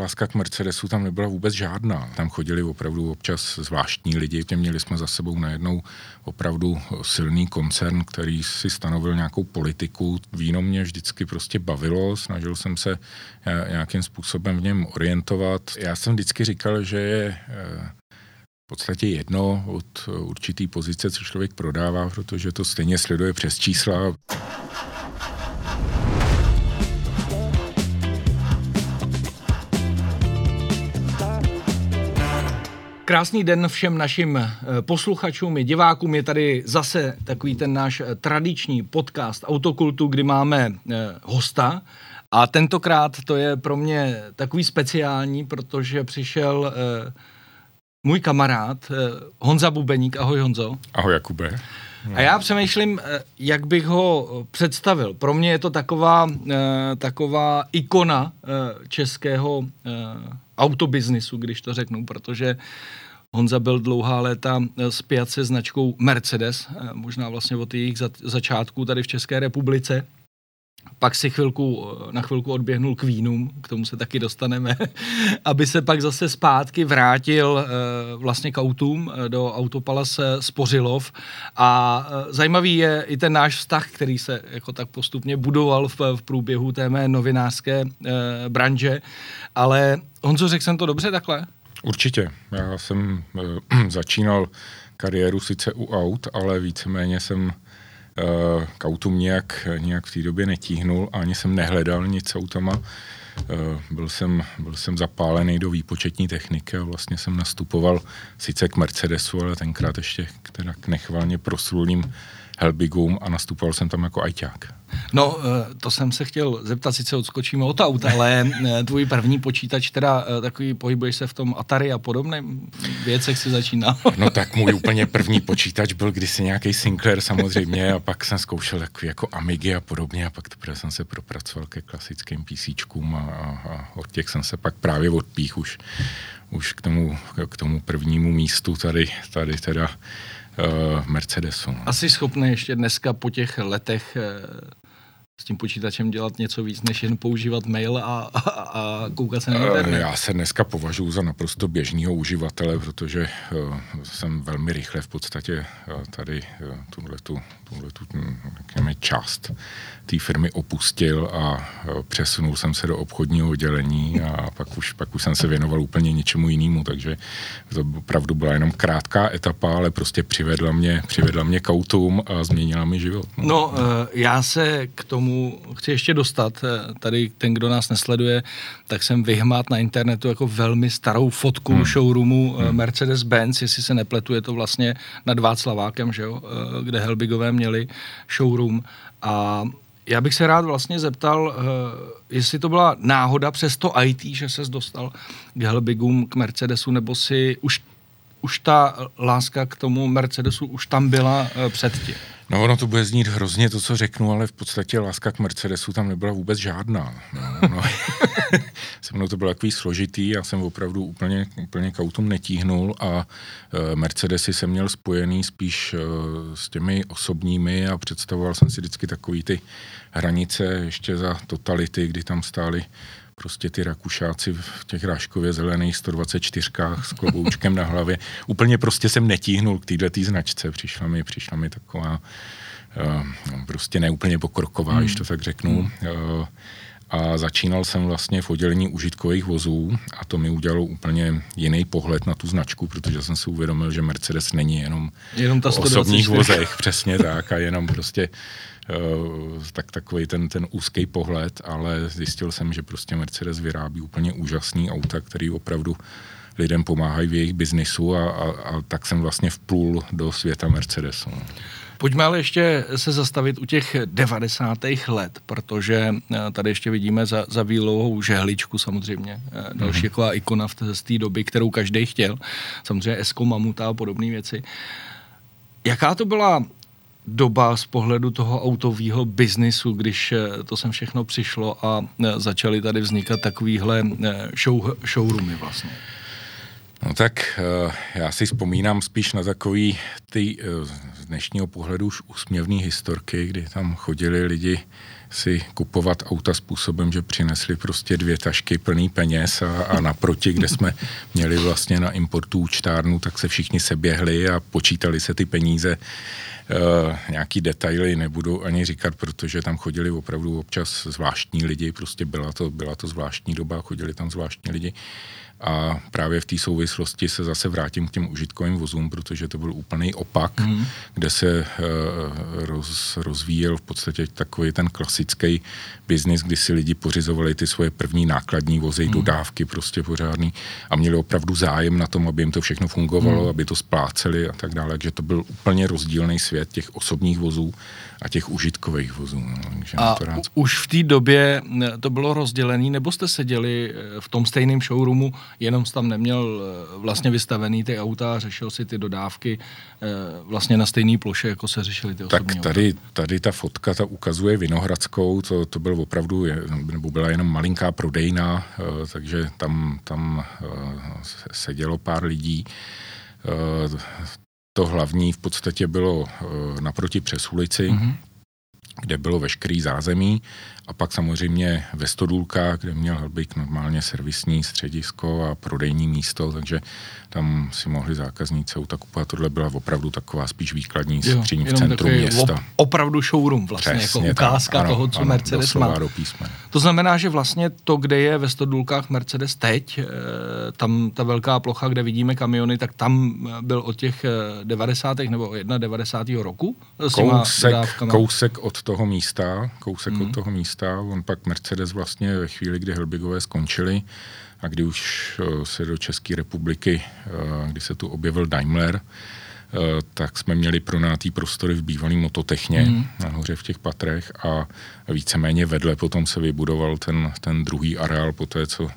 Láska k Mercedesu tam nebyla vůbec žádná. Tam chodili opravdu občas zvláštní lidi. Měli jsme za sebou najednou opravdu silný koncern, který si stanovil nějakou politiku. Víno mě vždycky prostě bavilo, snažil jsem se eh, nějakým způsobem v něm orientovat. Já jsem vždycky říkal, že je eh, v podstatě jedno od určitý pozice, co člověk prodává, protože to stejně sleduje přes čísla. Krásný den všem našim eh, posluchačům i divákům. Je tady zase takový ten náš eh, tradiční podcast Autokultu, kdy máme eh, hosta. A tentokrát to je pro mě takový speciální, protože přišel můj kamarád Honza Bubeník. Ahoj Honzo. Ahoj Jakube. A já přemýšlím, jak bych ho představil. Pro mě je to taková, taková ikona českého autobiznisu, když to řeknu, protože Honza byl dlouhá léta spjat se značkou Mercedes, eh, možná vlastně od jejich začátků tady v České republice. Pak si chvilku, eh, na chvilku odběhnul k vínům, k tomu se taky dostaneme, aby se pak zase zpátky vrátil eh, vlastně k autům do Autopalas Spořilov. A zajímavý je i ten náš vztah, který se jako tak postupně budoval v, v průběhu té mé novinářské branže. Ale Honzo, řekl jsem to dobře takhle? Určitě. Já jsem začínal kariéru sice u aut, ale víceméně jsem k autům nějak, nějak v té době netíhnul, ani jsem nehledal nic autama. Uh, byl, jsem, byl jsem zapálený do výpočetní techniky a vlastně jsem nastupoval sice k Mercedesu, ale tenkrát ještě teda k nechválně proslulým Helbigům a nastupoval jsem tam jako ajťák. No, eh, to jsem se chtěl zeptat, sice odskočíme od aut, ale eh, tvůj první počítač, teda eh, takový, pohybuješ se v tom Atari a podobném věcech si začínal? No tak můj úplně první počítač byl kdysi nějaký Sinclair samozřejmě a pak jsem zkoušel takový jako Amigy a podobně a pak teprve jsem se propracoval ke klasickým PCčkům a, a, a od těch jsem se pak právě odpích už, už k tomu, k tomu prvnímu místu tady, tady teda uh, Mercedesu. No. Asi schopný ještě dneska po těch letech s tím počítačem dělat něco víc, než jen používat mail a, a, a koukat se na eh, internet? Já se dneska považuji za naprosto běžného uživatele, protože uh, jsem velmi rychle v podstatě uh, tady uh, tuhle tu, tuhle tu, řekněme, část té firmy opustil a uh, přesunul jsem se do obchodního oddělení a pak už, pak už jsem se věnoval úplně něčemu jinému, takže to opravdu byla jenom krátká etapa, ale prostě přivedla mě, přivedla mě k autům a změnila mi život. No, no uh, já se k tomu tomu chci ještě dostat. Eh, tady ten, kdo nás nesleduje, tak jsem vyhmát na internetu jako velmi starou fotku hmm. showroomu eh, hmm. Mercedes-Benz, jestli se nepletu, je to vlastně nad Václavákem, že jo, eh, kde Helbigové měli showroom. A já bych se rád vlastně zeptal, jestli to byla náhoda přes to IT, že ses dostal k Helbigům, k Mercedesu, nebo si už, už ta láska k tomu Mercedesu už tam byla předtím? No ono to bude znít hrozně to, co řeknu, ale v podstatě láska k Mercedesu tam nebyla vůbec žádná. No, no. se mnou to bylo takový složitý, já jsem opravdu úplně, úplně k autům netíhnul a e, Mercedesy jsem měl spojený spíš e, s těmi osobními a představoval jsem si vždycky takový ty hranice ještě za totality, kdy tam stály prostě ty Rakušáci v těch ráškově zelených 124 s kloboučkem na hlavě. Úplně prostě jsem netíhnul k této značce. Přišla mi, přišla mi taková uh, prostě neúplně pokroková, hmm. když to tak řeknu. Uh, a začínal jsem vlastně v oddělení užitkových vozů a to mi udělalo úplně jiný pohled na tu značku, protože jsem si uvědomil, že Mercedes není jenom, jenom ta o osobních vozech, přesně tak, a jenom prostě tak takový ten, ten úzký pohled, ale zjistil jsem, že prostě Mercedes vyrábí úplně úžasný auta, který opravdu lidem pomáhají v jejich biznisu a, a, a tak jsem vlastně vplul do světa Mercedesu. Pojďme ale ještě se zastavit u těch 90. let, protože eh, tady ještě vidíme za, za výlohou žehličku samozřejmě, mm-hmm. další mhm. jako ikona v té, z té doby, kterou každý chtěl, samozřejmě Esko Mamuta a podobné věci. Jaká to byla doba z pohledu toho autového biznisu, když eh, to sem všechno přišlo a začaly tady vznikat takovýhle show, showroomy vlastně? No tak já si vzpomínám spíš na takový ty dnešního pohledu už úsměvné historky, kdy tam chodili lidi si kupovat auta způsobem, že přinesli prostě dvě tašky plný peněz a, a naproti, kde jsme měli vlastně na importu účtárnu, tak se všichni seběhli a počítali se ty peníze. Uh, nějaký detaily nebudu ani říkat, protože tam chodili opravdu občas zvláštní lidi, prostě byla to, byla to zvláštní doba, chodili tam zvláštní lidi. A právě v té souvislosti se zase vrátím k těm užitkovým vozům, protože to byl úplný opak, mm. kde se uh, roz, rozvíjel v podstatě takový ten klasický biznis, kdy si lidi pořizovali ty svoje první nákladní vozy, mm. dodávky prostě pořádný a měli opravdu zájem na tom, aby jim to všechno fungovalo, mm. aby to spláceli a tak dále. Takže to byl úplně rozdílný svět těch osobních vozů a těch užitkových vozů. No. Takže a to rád... už v té době to bylo rozdělené, nebo jste seděli eh, v tom stejném showroomu, jenom tam neměl eh, vlastně vystavený ty auta a řešil si ty dodávky eh, vlastně na stejné ploše, jako se řešili ty osobní Tak tady, auta. tady ta fotka ta ukazuje Vinohradskou, to, to byl opravdu, nebo byla jenom malinká prodejna, takže tam, tam sedělo pár lidí to hlavní v podstatě bylo naproti přes ulici, mm-hmm. kde bylo veškerý zázemí a pak samozřejmě ve Stodůlkách, kde měl Helbik normálně servisní středisko a prodejní místo, takže tam si mohli zákazníci auta kupovat. Tohle byla opravdu taková spíš výkladní skříň v centru města. Op, opravdu showroom vlastně, jako Přesně jako ukázka ano, toho, co ano, Mercedes má. Do to znamená, že vlastně to, kde je ve Stodůlkách Mercedes teď, eh, tam ta velká plocha, kde vidíme kamiony, tak tam byl od těch 90. Eh, nebo 91. roku kousek, kousek od toho místa, kousek hmm. od toho místa místa. On pak Mercedes vlastně ve chvíli, kdy Helbigové skončili a kdy už eh, se do České republiky, eh, kdy se tu objevil Daimler, eh, tak jsme měli pronátý prostory v bývalém mototechně mm. nahoře v těch patrech a víceméně vedle potom se vybudoval ten, ten druhý areál po té, co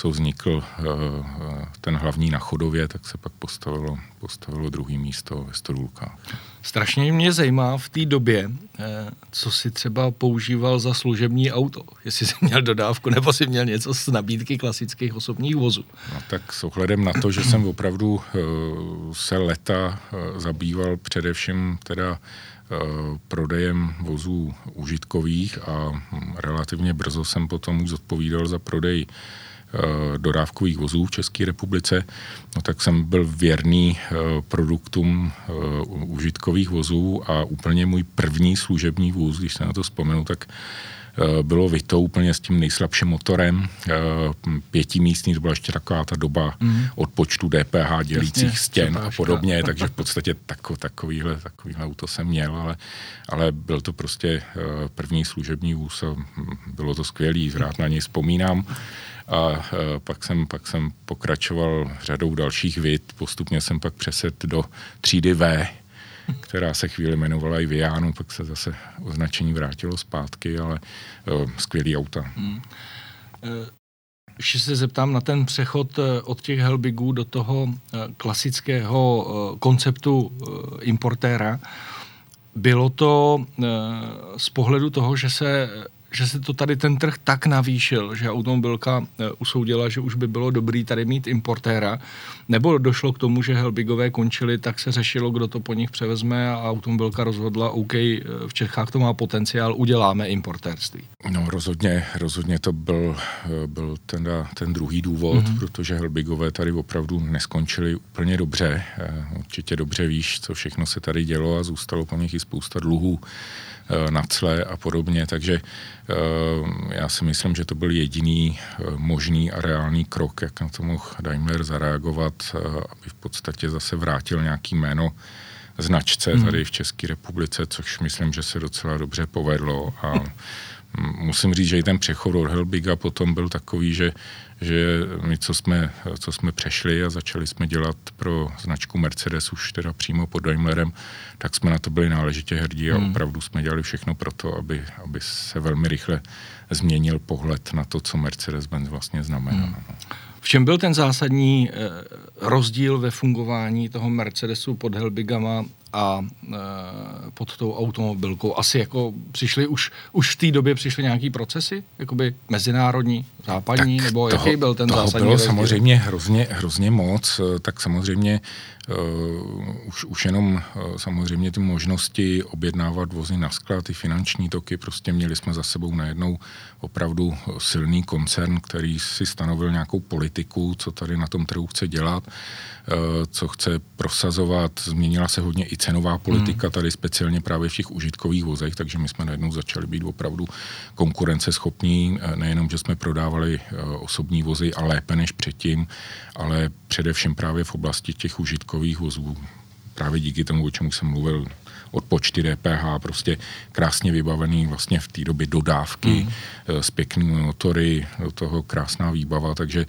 co vznikl eh, eh, ten hlavní na chodově, tak se pak postavilo, postavilo druhý místo ve Stodulkách. Strašně mě zajímá v té době, eh, co si třeba používal za služební auto. Jestli jsi měl dodávku, nebo si měl něco z nabídky klasických osobních vozů. No tak s ohledem na to, že jsem opravdu se leta zabýval především teda prodejem vozů užitkových a hm, relativně brzo jsem potom už zodpovídal za prodej dodávkových vozů v České republice, no tak jsem byl věrný eh, produktům eh, užitkových vozů a úplně můj první služební vůz, když se na to vzpomenu, tak bylo vyto úplně s tím nejslabším motorem, pětimístný, to byla ještě taková ta doba mm. odpočtu DPH dělících Jasně, stěn a podobně, takže v podstatě tako, takovýhle, takovýhle auto jsem měl, ale, ale byl to prostě první služební vůz a hm, bylo to skvělý, rád na něj vzpomínám a e, pak jsem, pak jsem pokračoval řadou dalších vid. Postupně jsem pak přesed do třídy V, která se chvíli jmenovala i Vianu, pak se zase označení vrátilo zpátky, ale uh, skvělý auta. Hmm. Ještě se zeptám na ten přechod od těch Helbigů do toho klasického konceptu importéra. Bylo to z pohledu toho, že se že se to tady ten trh tak navýšil, že automobilka eh, usoudila, že už by bylo dobrý tady mít importéra, nebo došlo k tomu, že Helbigové končili, tak se řešilo, kdo to po nich převezme a automobilka rozhodla, OK, eh, v Čechách to má potenciál, uděláme importérství. No rozhodně, rozhodně to byl, eh, byl ten, ten druhý důvod, mm-hmm. protože Helbigové tady opravdu neskončili úplně dobře. Určitě dobře víš, co všechno se tady dělo a zůstalo po nich i spousta dluhů na cle a podobně, takže eh, já si myslím, že to byl jediný eh, možný a reálný krok, jak na to mohl Daimler zareagovat, aby v podstatě zase vrátil nějaký jméno značce hmm. tady v České republice, což myslím, že se docela dobře povedlo a musím říct, že i ten přechod od Helbiga potom byl takový, že že my, co jsme, co jsme přešli a začali jsme dělat pro značku Mercedes už teda přímo pod Daimlerem, tak jsme na to byli náležitě hrdí a hmm. opravdu jsme dělali všechno pro to, aby, aby se velmi rychle změnil pohled na to, co Mercedes-Benz vlastně znamená. Hmm. No. V čem byl ten zásadní eh, rozdíl ve fungování toho Mercedesu pod Helbigama a e, pod tou automobilkou asi jako přišly už, už v té době přišly nějaký procesy, jakoby mezinárodní, západní, tak nebo toho, jaký byl ten toho zásadní bylo rozdíl? samozřejmě hrozně, hrozně moc, tak samozřejmě Uh, už, už jenom uh, samozřejmě ty možnosti objednávat vozy na sklad, ty finanční toky, prostě měli jsme za sebou najednou opravdu silný koncern, který si stanovil nějakou politiku, co tady na tom trhu chce dělat, uh, co chce prosazovat. Změnila se hodně i cenová politika hmm. tady speciálně právě v těch užitkových vozech, takže my jsme najednou začali být opravdu konkurenceschopní, nejenom, že jsme prodávali osobní vozy a lépe než předtím, ale především právě v oblasti těch užitkových vozů, právě díky tomu, o čemu jsem mluvil, od počty DPH, prostě krásně vybavený vlastně v té době dodávky mm. s pěknými motory, do toho krásná výbava, takže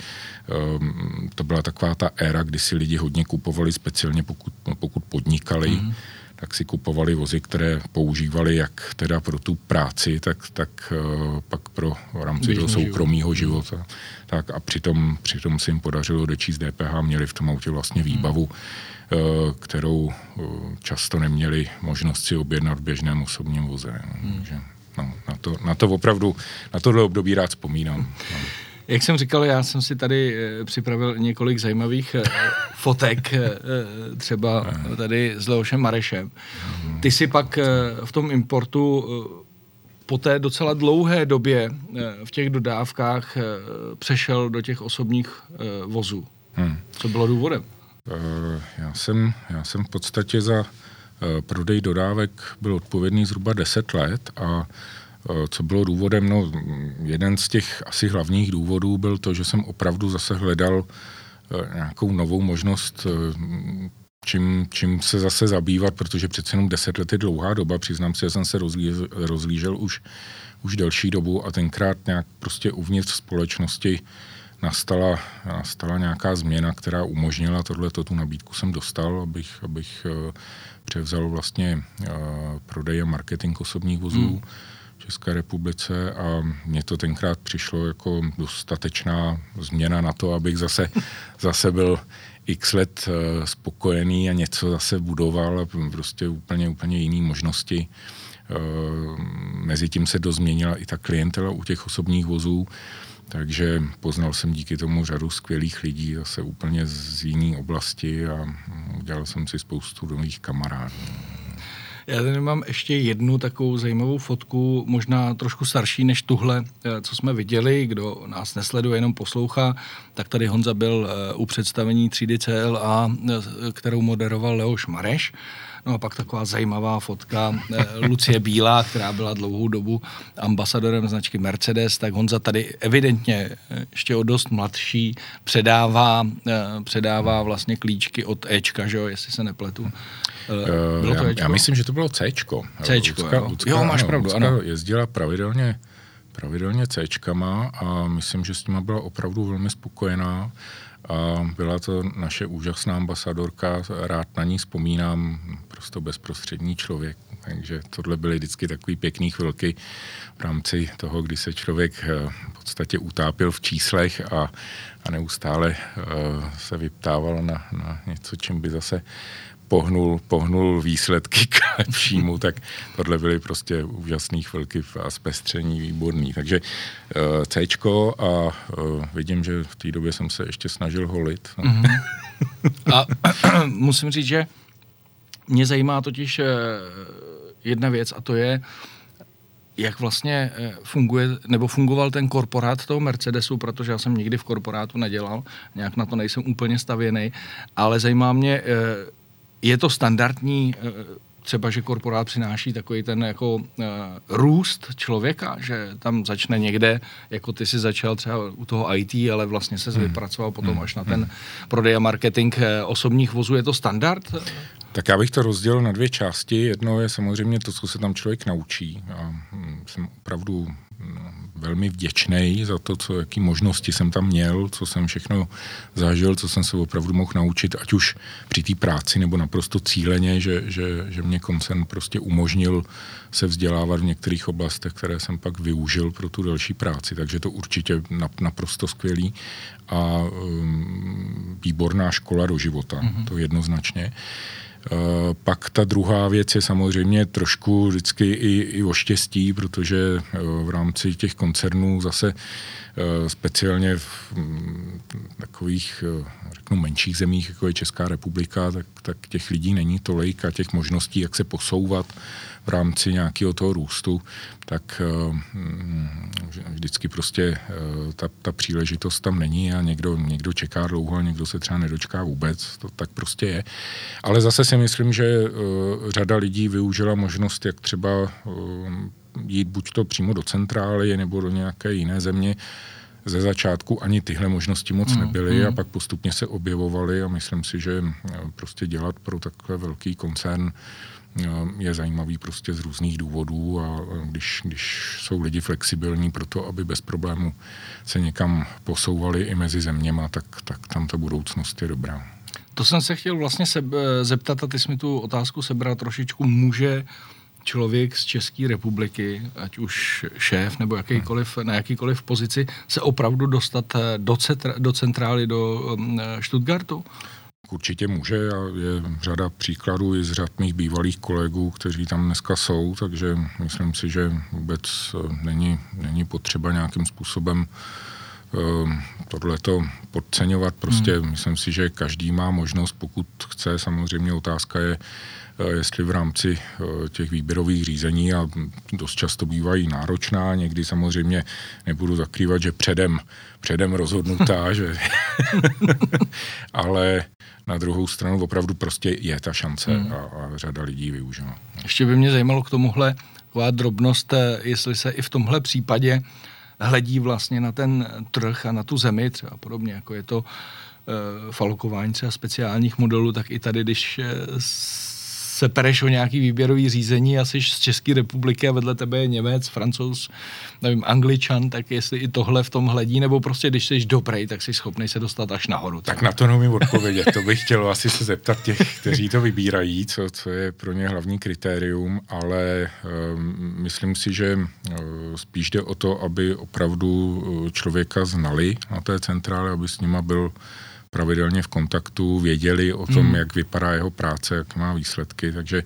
um, to byla taková ta éra, kdy si lidi hodně kupovali, speciálně pokud, pokud podnikali, mm tak si kupovali vozy, které používali jak teda pro tu práci, tak, tak uh, pak pro v rámci toho soukromého život. života. Tak a přitom, přitom se jim podařilo dočíst DPH, měli v tom autě vlastně výbavu, hmm. Uh, kterou uh, často neměli možnost si objednat v běžném osobním voze. Hmm. Takže, no, na, to, na to opravdu, na tohle období rád vzpomínám. No. Jak jsem říkal, já jsem si tady eh, připravil několik zajímavých eh, fotek, eh, třeba tady s Leošem Marešem. Ty si pak v tom importu po té docela dlouhé době v těch dodávkách přešel do těch osobních vozů. Hmm. Co bylo důvodem? Já jsem, já jsem v podstatě za prodej dodávek byl odpovědný zhruba 10 let a Eh, co bylo důvodem? No, jeden z těch asi hlavních důvodů byl to, že jsem opravdu zase hledal eh, nějakou novou možnost, eh, čím, čím se zase zabývat, protože přece jenom deset let je dlouhá doba, přiznám se, že jsem se rozlížel, rozlížel už, už delší dobu a tenkrát nějak prostě uvnitř společnosti nastala, nastala nějaká změna, která umožnila tohle, tu nabídku jsem dostal, abych, abych převzal vlastně prodej a marketing osobních vozů. Hmm České republice a mně to tenkrát přišlo jako dostatečná změna na to, abych zase, zase byl x let eh, spokojený a něco zase budoval a prostě úplně, úplně jiné možnosti. Eh, Mezitím se dozměnila i ta klientela u těch osobních vozů, takže poznal jsem díky tomu řadu skvělých lidí zase úplně z jiné oblasti a udělal jsem si spoustu nových kamarádů. Já tady mám ještě jednu takovou zajímavou fotku, možná trošku starší než tuhle, eh, co jsme viděli. Kdo nás nesleduje, jenom poslouchá, tak tady Honza byl eh, u představení 3D CLA, eh, kterou moderoval Leoš Mareš. No a pak taková zajímavá fotka Lucie Bílá, která byla dlouhou dobu ambasadorem značky Mercedes, tak Honza tady evidentně ještě o dost mladší předává, předává vlastně klíčky od Ečka, že jo, jestli se nepletu. Bylo to já, já myslím, že to bylo Cčko. Cčko, Lucka, jo. Lucka, jo, máš pravdu, Lucka ano. jezdila pravidelně, pravidelně Cčkama a myslím, že s nima byla opravdu velmi spokojená a byla to naše úžasná ambasadorka, rád na ní vzpomínám, prostě bezprostřední člověk, takže tohle byly vždycky takový pěkný chvilky v rámci toho, kdy se člověk eh, v podstatě utápil v číslech a, a neustále uh, se vyptával na, na něco, čím by zase pohnul, pohnul výsledky k lepšímu, tak tohle byly prostě úžasné chvilky a zpestření výborný. Takže uh, C a uh, vidím, že v té době jsem se ještě snažil holit. Mm-hmm. a musím říct, že mě zajímá totiž uh, jedna věc a to je, jak vlastně funguje, nebo fungoval ten korporát toho Mercedesu, protože já jsem nikdy v korporátu nedělal, nějak na to nejsem úplně stavěný, ale zajímá mě, je to standardní eh, třeba, že korporát přináší takový ten jako uh, růst člověka, že tam začne někde, jako ty si začal třeba u toho IT, ale vlastně se hmm. vypracoval potom hmm. až na ten prodej a marketing uh, osobních vozů. Je to standard? Tak já bych to rozdělil na dvě části. Jedno je samozřejmě to, co se tam člověk naučí. A hm, jsem opravdu velmi vděčný za to, co, jaký možnosti jsem tam měl, co jsem všechno zažil, co jsem se opravdu mohl naučit, ať už při té práci nebo naprosto cíleně, že, že, že mě koncern prostě umožnil se vzdělávat v některých oblastech, které jsem pak využil pro tu další práci. Takže to určitě naprosto skvělý a um, výborná škola do života, mm-hmm. to jednoznačně. Pak ta druhá věc je samozřejmě trošku vždycky i, i o štěstí, protože v rámci těch koncernů zase speciálně v mm, takových, řeknu, menších zemích, jako je Česká republika, tak, tak těch lidí není tolik a těch možností, jak se posouvat v rámci nějakého toho růstu, tak mm, vždycky prostě eh, ta, ta příležitost tam není a někdo, někdo čeká dlouho a někdo se třeba nedočká vůbec, to tak prostě je. Ale zase si myslím, že eh, řada lidí využila možnost, jak třeba eh, jít buď to přímo do centrály nebo do nějaké jiné země, ze začátku ani tyhle možnosti moc mm, nebyly mm. a pak postupně se objevovaly a myslím si, že prostě dělat pro takhle velký koncern je zajímavý prostě z různých důvodů a když, když jsou lidi flexibilní pro to, aby bez problému se někam posouvali i mezi zeměma, tak, tak tam ta budoucnost je dobrá. To jsem se chtěl vlastně se, zeptat a ty jsi mi tu otázku sebral trošičku. Může člověk z České republiky, ať už šéf nebo jakýkoliv, na jakýkoliv pozici, se opravdu dostat do, centra, do centrály, do um, Stuttgartu? určitě může a je řada příkladů i z řad mých bývalých kolegů, kteří tam dneska jsou, takže myslím si, že vůbec eh, není, není potřeba nějakým způsobem eh, tohleto podceňovat. Prostě hmm. myslím si, že každý má možnost, pokud chce. Samozřejmě otázka je, eh, jestli v rámci těch výběrových řízení a dost často bývají náročná, někdy samozřejmě nebudu zakrývat, že předem, předem rozhodnutá, že ale na druhou stranu opravdu prostě je ta šance hmm. a, a řada lidí využila. Ještě by mě zajímalo k tomuhle taková drobnost, eh, jestli se i v tomhle případě hledí vlastně na ten trh a na tu zemi, třeba podobně jako je to e, falkování třeba speciálních modelů, tak i tady, když e, se pereš o nějaký výběrový řízení a jsi z České republiky a vedle tebe je Němec, Francouz, nevím, Angličan, tak jestli i tohle v tom hledí, nebo prostě když jsi dobrý, tak jsi schopný se dostat až nahoru. Tak na to neumím odpovědět. To bych chtěl asi se zeptat těch, kteří to vybírají, co, co je pro ně hlavní kritérium, ale um, myslím si, že uh, spíš jde o to, aby opravdu eh, člověka znali na té centrále, aby s nima byl pravidelně v kontaktu, věděli o tom, hmm. jak vypadá jeho práce, jak má výsledky, takže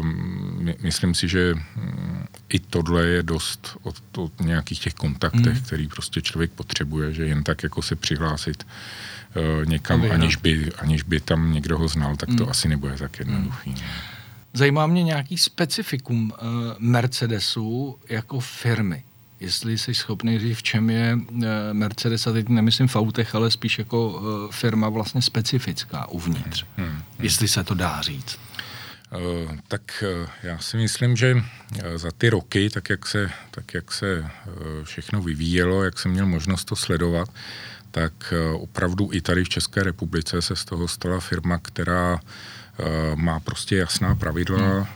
um, myslím si, že um, i tohle je dost o, o nějakých těch kontaktech, hmm. který prostě člověk potřebuje, že jen tak jako se přihlásit uh, někam, aniž by, aniž by tam někdo ho znal, tak to hmm. asi nebude tak jednoduchý. Hmm. Zajímá mě nějaký specifikum uh, Mercedesu jako firmy jestli jsi schopný říct, v čem je eh, Mercedes, a teď nemyslím v autech, ale spíš jako eh, firma vlastně specifická uvnitř. Hmm, hmm, hmm. Jestli se to dá říct. Uh, tak uh, já si myslím, že uh, za ty roky, tak jak se, tak jak se všechno vyvíjelo, jak jsem měl možnost to sledovat, tak opravdu i tady v České republice se z toho stala firma, která má prostě jasná pravidla, hmm.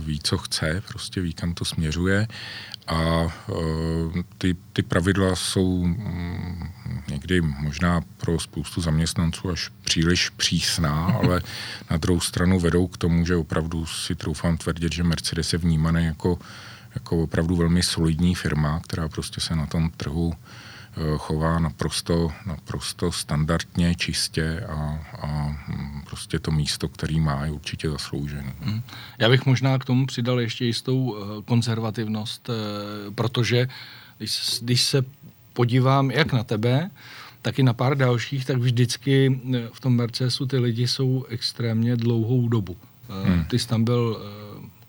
ví, co chce, prostě ví, kam to směřuje a e, ty, ty pravidla jsou mm, někdy možná pro spoustu zaměstnanců až příliš přísná, ale na druhou stranu vedou k tomu, že opravdu si troufám tvrdit, že Mercedes je vnímaný jako, jako opravdu velmi solidní firma, která prostě se na tom trhu Eh, chová naprosto, naprosto standardně, čistě a, a hm, prostě to místo, který má, je určitě zasloužený. Hmm. Já bych možná k tomu přidal ještě jistou eh, konzervativnost, eh, protože když, když se podívám jak na tebe, tak i na pár dalších, tak vždycky v tom Mercedesu ty lidi jsou extrémně dlouhou dobu. Hmm. Ty jsi tam byl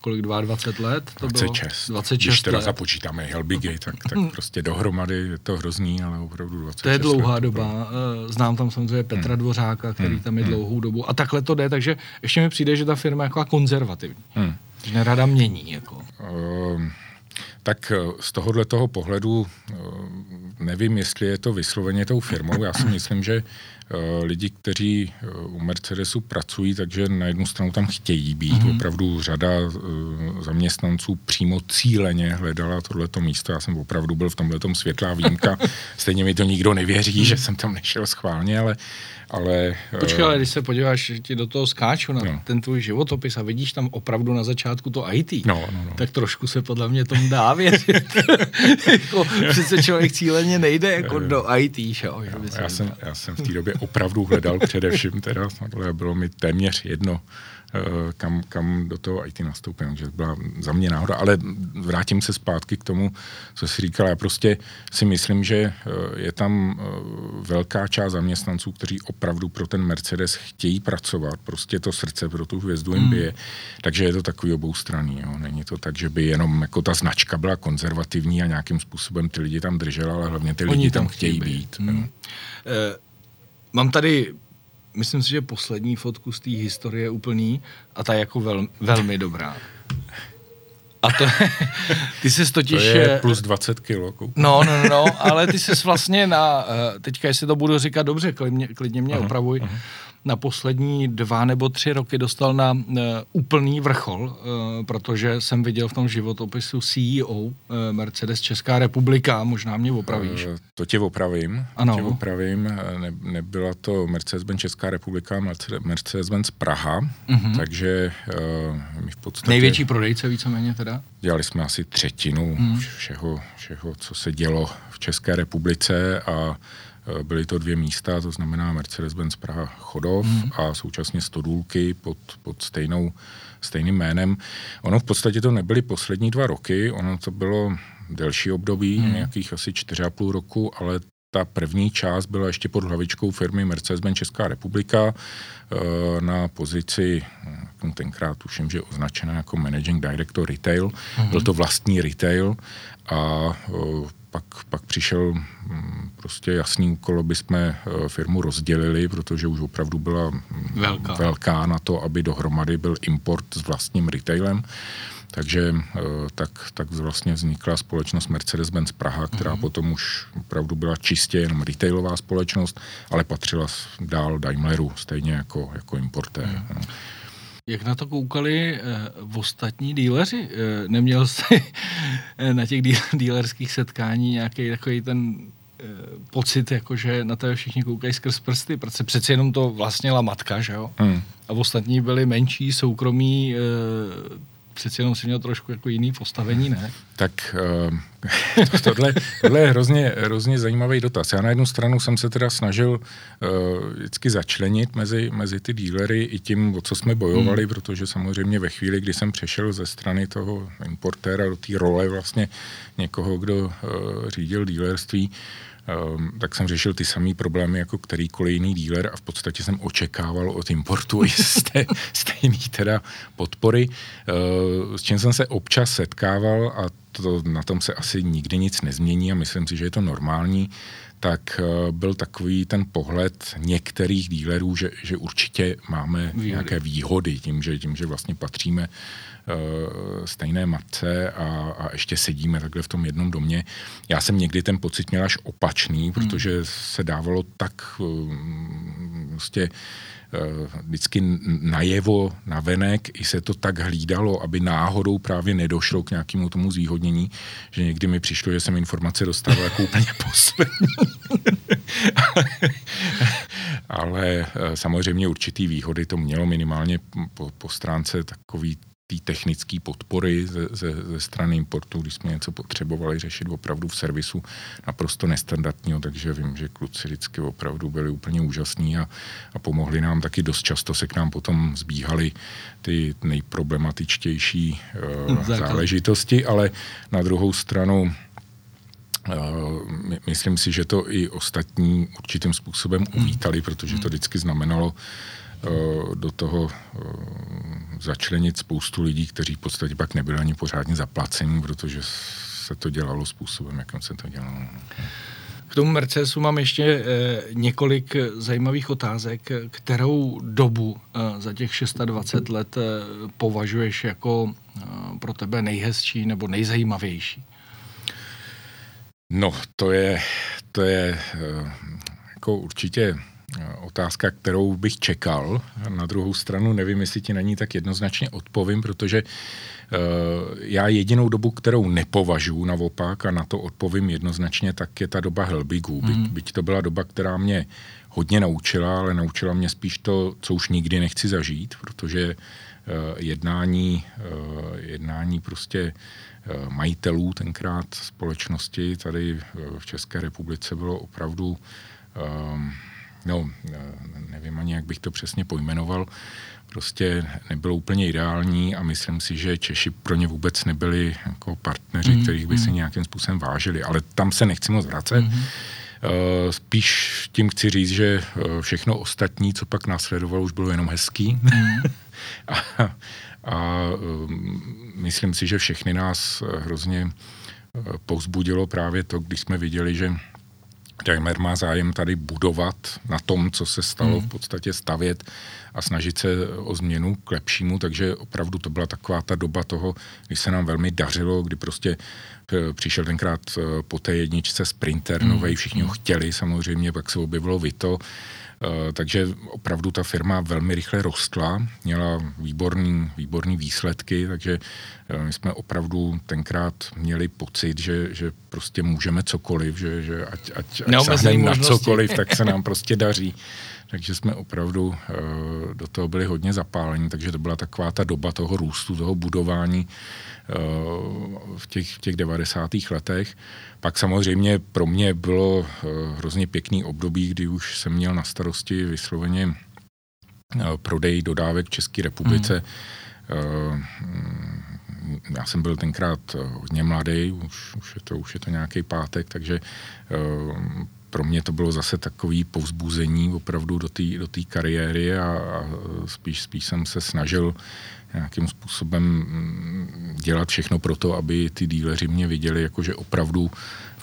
kolik, 22 let? To 26. Bylo? 26 Když teda let. započítáme Helbigy, tak, tak hmm. prostě dohromady je to hrozný, ale opravdu 26 To je dlouhá let, doba. Eh, znám tam samozřejmě Petra hmm. Dvořáka, který hmm. tam je hmm. dlouhou dobu. A takhle to jde, takže ještě mi přijde, že ta firma je jako konzervativní. Hmm. Že nerada mění. Jako. Uh, tak eh, z tohohle toho pohledu uh, nevím, jestli je to vysloveně tou firmou. Já si myslím, že lidi, kteří eh, u Mercedesu pracují, takže na jednu stranu tam chtějí být. Mm-hmm. Opravdu řada eh, zaměstnanců přímo cíleně hledala tohleto místo. Já jsem opravdu byl v tomhle světlá výjimka. Stejně mi to nikdo nevěří, že jsem tam nešel schválně, ale ale... Počkej, ale když se podíváš ti do toho skáču na no. ten tvůj životopis a vidíš tam opravdu na začátku to IT, no, no, no. tak trošku se podle mě tomu dá věřit. jako, přece člověk cíleně nejde jako do IT, že jo? Já, jsem, já jsem v té době opravdu hledal především teda, bylo mi téměř jedno, Eh, kam, kam do toho IT nastoupím. Takže byla za mě náhoda, ale vrátím se zpátky k tomu, co jsi říkal. Já prostě si myslím, že eh, je tam eh, velká část zaměstnanců, kteří opravdu pro ten Mercedes chtějí pracovat, prostě to srdce pro tu hvězdu jim hmm. bije, takže je to takový oboustranný. Jo. Není to tak, že by jenom jako ta značka byla konzervativní a nějakým způsobem ty lidi tam držela, ale hlavně ty Oni lidi tam chtějí být. být hmm. uh, mám tady myslím si, že poslední fotku z té historie úplný a ta je jako vel, velmi dobrá. A to, ty jsi totiž... To je plus 20 kilo. No, no, no, no, ale ty jsi vlastně na, eh, teďka jestli to budu říkat dobře, klidně, klidně mě aha, opravuj, aha na poslední dva nebo tři roky dostal na uh, úplný vrchol, uh, protože jsem viděl v tom životopisu CEO uh, eh, Mercedes Česká republika, možná mě opravíš. Uh, to tě opravím. Ano. Tě opravím. Ne, nebyla to Mercedes-Benz Česká republika, Mercedes-Benz Praha, uh-huh. takže uh, my v podstatě... Největší prodejce víceméně teda? Dělali jsme asi třetinu uh-huh. všeho, všeho, co se dělo v České republice a byly to dvě místa, to znamená Mercedes-Benz Praha Chodov mm. a současně Stodůlky pod, pod stejnou, stejným jménem. Ono v podstatě to nebyly poslední dva roky, ono to bylo delší období, mm. nějakých asi čtyři a půl roku, ale ta první část byla ještě pod hlavičkou firmy Mercedes-Benz Česká republika eh, na pozici, hm, tenkrát tuším, že označená jako Managing Director Retail. Mm-hmm. Byl to vlastní retail a eh, pak, pak přišel hm, prostě jasný úkol, aby jsme eh, firmu rozdělili, protože už opravdu byla hm, velká, velká na to, aby dohromady byl import s vlastním retailem. Takže eh, tak, tak vlastně vznikla společnost Mercedes-Benz Praha, která mm-hmm. potom už opravdu byla čistě jenom retailová společnost, ale patřila dál Daimleru, stejně jako, jako importér. Mm. No. Jak na to koukali uh, ostatní díleři? Uh, neměl jsi na těch dílerských setkání nějaký takový ten pocit, jako že na tebe všichni koukají skrz prsty, protože přeci jenom to vlastnila matka, že jo? Mm. A ostatní byli menší, soukromí přeci jenom si měl trošku jako jiný postavení, ne? Tak uh, to, tohle, tohle je hrozně, hrozně zajímavý dotaz. Já na jednu stranu jsem se teda snažil uh, vždycky začlenit mezi, mezi ty dílery i tím, o co jsme bojovali, hmm. protože samozřejmě ve chvíli, kdy jsem přešel ze strany toho importéra do té role vlastně někoho, kdo uh, řídil dílerství, um, tak jsem řešil ty samé problémy jako kterýkoliv jiný díler a v podstatě jsem očekával od importu i té stejný teda podpory, uh, s čím jsem se občas setkával a to, na tom se asi nikdy nic nezmění a myslím si, že je to normální, tak uh, byl takový ten pohled některých dílerů, že, že určitě máme výhody. nějaké výhody tím, že, tím, že vlastně patříme Eh, stejné matce a, a ještě sedíme takhle v tom jednom domě. Já jsem někdy ten pocit měl až opačný, hmm. protože se dávalo tak prostě vždycky najevo, na venek, i se to tak hlídalo, aby náhodou právě nedošlo k nějakému tomu zvýhodnění, že někdy mi přišlo, že jsem informace dostal jako úplně poslední. ale samozřejmě určitý výhody to mělo minimálně po, po stránce takový té technické podpory ze, ze, ze strany importu, když jsme něco potřebovali řešit opravdu v servisu naprosto nestandardního, takže vím, že kluci vždycky opravdu byli úplně úžasní a, a pomohli nám taky dost často se k nám potom zbíhaly ty nejproblematičtější uh, záležitosti, ale na druhou stranu Uh, myslím si, že to i ostatní určitým způsobem uvítali, protože to vždycky znamenalo uh, do toho začlenit spoustu lidí, kteří v podstatě pak nebyli ani pořádně zaplaceni, protože se to dělalo způsobem, jakým se to dělalo. K tomu Mercedesu mám ještě e, několik zajímavých otázek. Kterou dobu e, za těch 620 let e, považuješ jako e, pro tebe nejhezčí nebo nejzajímavější? No, to je, to je e, jako určitě otázka, kterou bych čekal. Na druhou stranu nevím, jestli ti na ní tak jednoznačně odpovím, protože uh, já jedinou dobu, kterou nepovažuji naopak a na to odpovím jednoznačně, tak je ta doba Helbigů. Mm. Byť, mhm. byť to byla doba, která mě hodně naučila, ale naučila mě spíš to, co už nikdy nechci zažít, protože jednání, jednání prostě majitelů tenkrát společnosti tady v České republice bylo opravdu no, nevím ani, jak bych to přesně pojmenoval, prostě nebylo úplně ideální a myslím si, že Češi pro ně vůbec nebyli jako partneři, mm, kterých by mm. se nějakým způsobem vážili. Ale tam se nechci moc vracet. Mm. Spíš tím chci říct, že eh, všechno ostatní, co pak následovalo, už bylo jenom hezký. Mm. a, a um, myslím si, že všechny nás hrozně povzbudilo právě to, když jsme viděli, že Daimler má zájem tady budovat na tom, co se stalo, hmm. v podstatě stavět a snažit se o změnu k lepšímu, takže opravdu to byla taková ta doba toho, kdy se nám velmi dařilo, kdy prostě eh, přišel tenkrát eh, po té jedničce Sprinter hmm. novej, všichni ho chtěli samozřejmě, pak se objevilo Vito, takže opravdu ta firma velmi rychle rostla, měla výborný, výborný výsledky, takže eh, my jsme opravdu tenkrát měli pocit, že, že prostě můžeme cokoliv, že, že ať, ať, ať na cokoliv, tak se nám prostě daří. Takže jsme opravdu uh, do toho byli hodně zapálení, takže to byla taková ta doba toho růstu, toho budování uh, v, těch, v těch 90. letech. Pak samozřejmě pro mě bylo uh, hrozně pěkný období, kdy už jsem měl na starosti vysloveně prodej dodávek v České republice. Mm. Uh, já jsem byl tenkrát hodně mladý, už, už, je, to, už je to nějaký pátek, takže pro mě to bylo zase takový povzbuzení opravdu do té do kariéry a, a spíš, spíš jsem se snažil nějakým způsobem mm, dělat všechno pro to, aby ty díleři mě viděli, jako že opravdu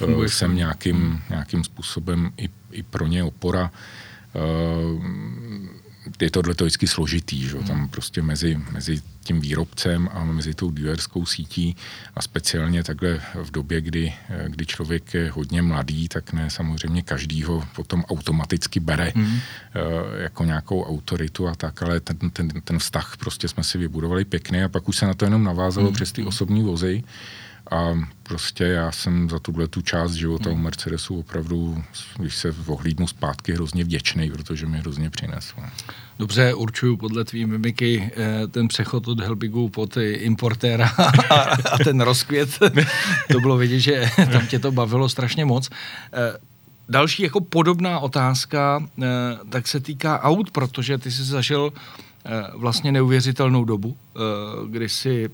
Funguje jsem nějakým, nějakým způsobem i, i pro ně opora. Uh, je tohle to vždycky složitý, že? tam prostě mezi, mezi tím výrobcem a mezi tou dealerskou sítí a speciálně takhle v době, kdy, kdy člověk je hodně mladý, tak ne samozřejmě každýho potom automaticky bere mm. jako nějakou autoritu a tak, ale ten, ten, ten vztah prostě jsme si vybudovali pěkný a pak už se na to jenom navázalo mm. přes ty osobní vozy a prostě já jsem za tuhle tu část života u hmm. Mercedesu opravdu, když se ohlídnu zpátky, hrozně vděčný, protože mi hrozně přinesl. Dobře, určuju podle tvý mimiky eh, ten přechod od Helbigu pod importéra a ten rozkvět. To bylo vidět, že tam tě to bavilo strašně moc. Eh, další jako podobná otázka, eh, tak se týká aut, protože ty jsi zažil Eh, vlastně neuvěřitelnou dobu, eh, kdy si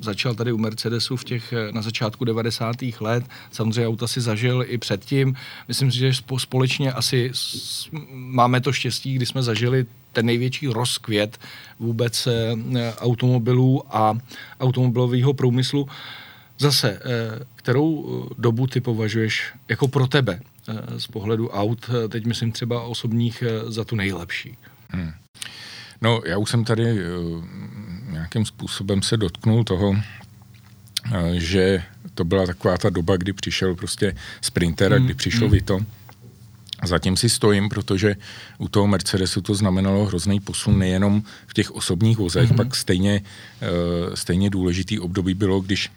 začal tady u Mercedesu v těch eh, na začátku 90. let. Samozřejmě auta si zažil i předtím. Myslím si, že společně asi máme to štěstí, kdy jsme zažili ten největší rozkvět vůbec automobilů a automobilového průmyslu. Zase, kterou dobu ty považuješ jako pro tebe z pohledu aut, teď myslím třeba osobních, za tu nejlepší? Hmm. No, já už jsem tady uh, nějakým způsobem se dotknul toho, uh, že to byla taková ta doba, kdy přišel prostě Sprinter a kdy mm, přišlo mm. Vito. A zatím si stojím, protože u toho Mercedesu to znamenalo hrozný posun nejenom v těch osobních vozech, mm-hmm. pak stejně, uh, stejně důležitý období bylo, když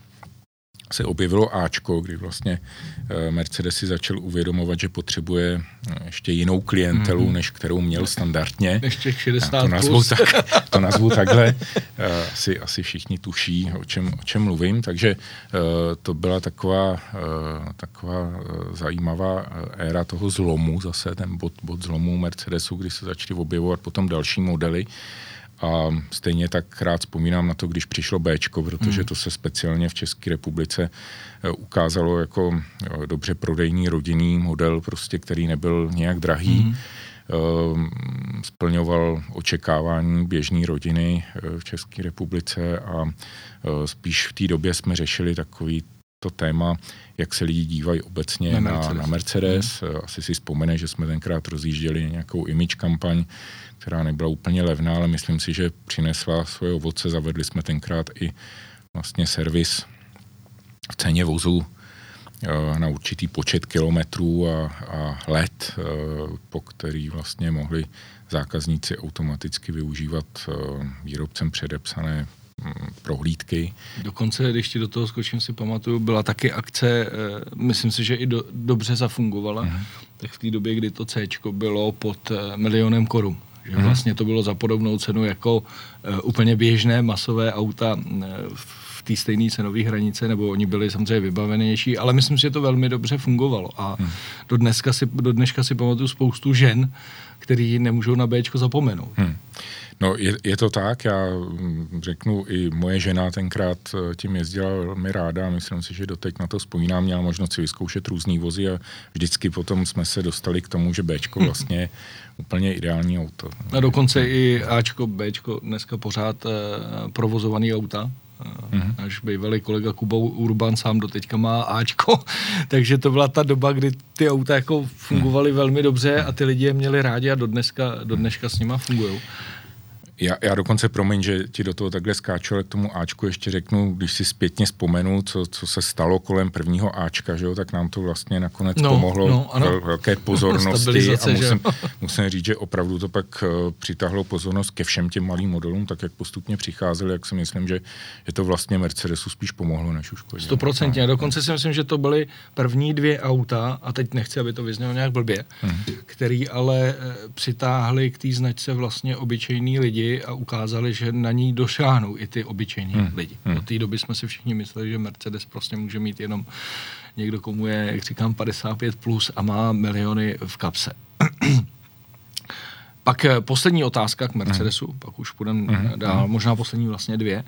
se objevilo Ačko, kdy vlastně eh, Mercedes si začal uvědomovat, že potřebuje eh, ještě jinou klientelu, mm-hmm. než kterou měl standardně. Ještě 60 to nazvu, tak, to nazvu takhle. Eh, asi, asi všichni tuší, o čem, o čem mluvím. Takže to byla taková, taková zajímavá éra toho zlomu, zase ten bod, bod zlomu Mercedesu, kdy se začaly objevovat potom další modely. A stejně tak rád vzpomínám na to, když přišlo B, protože hmm. to se speciálně v České republice eh, ukázalo jako eh, dobře prodejný rodinný model, prostě, který nebyl nějak drahý. Hmm. Splňoval očekávání běžné rodiny v České republice a spíš v té době jsme řešili takový to téma, jak se lidi dívají obecně na, na Mercedes. Na Mercedes. Hmm. Asi si vzpomene, že jsme tenkrát rozjížděli nějakou image kampaň, která nebyla úplně levná, ale myslím si, že přinesla svoje ovoce. Zavedli jsme tenkrát i vlastně servis v ceně vozu eh, na určitý počet kilometrů a, a let, eh, po který vlastně mohli zákazníci automaticky využívat výrobcem předepsané prohlídky. Dokonce, když ti do toho skočím, si pamatuju, byla taky akce, myslím si, že i do, dobře zafungovala, mm-hmm. tak v té době, kdy to C bylo pod milionem korun Že hmm. vlastně to bylo za podobnou cenu jako uh, úplně běžné masové auta v té stejné cenové hranice, nebo oni byli samozřejmě vybavenější, ale myslím si, že to velmi dobře fungovalo. A hmm. do, dneska si, do dneška si pamatuju spoustu žen, který nemůžou na Bčko zapomenout. Hmm. No, je, je to tak, já mm, řeknu, i moje žena tenkrát eh, tím jezdila velmi ráda myslím si, že doteď na to vzpomínám, měla možnost si vyzkoušet různý vozy a vždycky potom jsme se dostali k tomu, že Bčko hm. vlastně je úplně ideální auto. A dokonce i Ačko, Bčko dneska pořád uh, provozovaný auta, Mm-hmm. Náš bývalý kolega Kuba Urban sám do teďka má Ačko, takže to byla ta doba, kdy ty auta jako fungovaly mm. velmi dobře a ty lidi je měli rádi a do dneska, do dneška s nima fungují. Já, já dokonce, promiň, že ti do toho takhle skáču, ale k tomu Ačku ještě řeknu, když si zpětně vzpomenu, co, co se stalo kolem prvního Ačka, že jo, tak nám to vlastně nakonec no, pomohlo no, ano. velké pozornosti a musím, musím říct, že opravdu to pak uh, přitáhlo pozornost ke všem těm malým modelům, tak jak postupně přicházeli, jak si myslím, že, že to vlastně Mercedesu spíš pomohlo než uškodilo. Stoprocentně. No. Dokonce si myslím, že to byly první dvě auta, a teď nechci, aby to vyznělo nějak blbě, hmm. který ale uh, přitáhli k té značce vlastně obyčejní lidi, a ukázali, že na ní došáhnou i ty obyčejní hmm. lidi. Hmm. Do té doby jsme si všichni mysleli, že Mercedes prostě může mít jenom někdo, komu je, jak říkám, 55 plus a má miliony v kapse. Pak eh, poslední otázka k Mercedesu, hmm. pak už půjdeme hmm. dál, hmm. možná poslední vlastně dvě.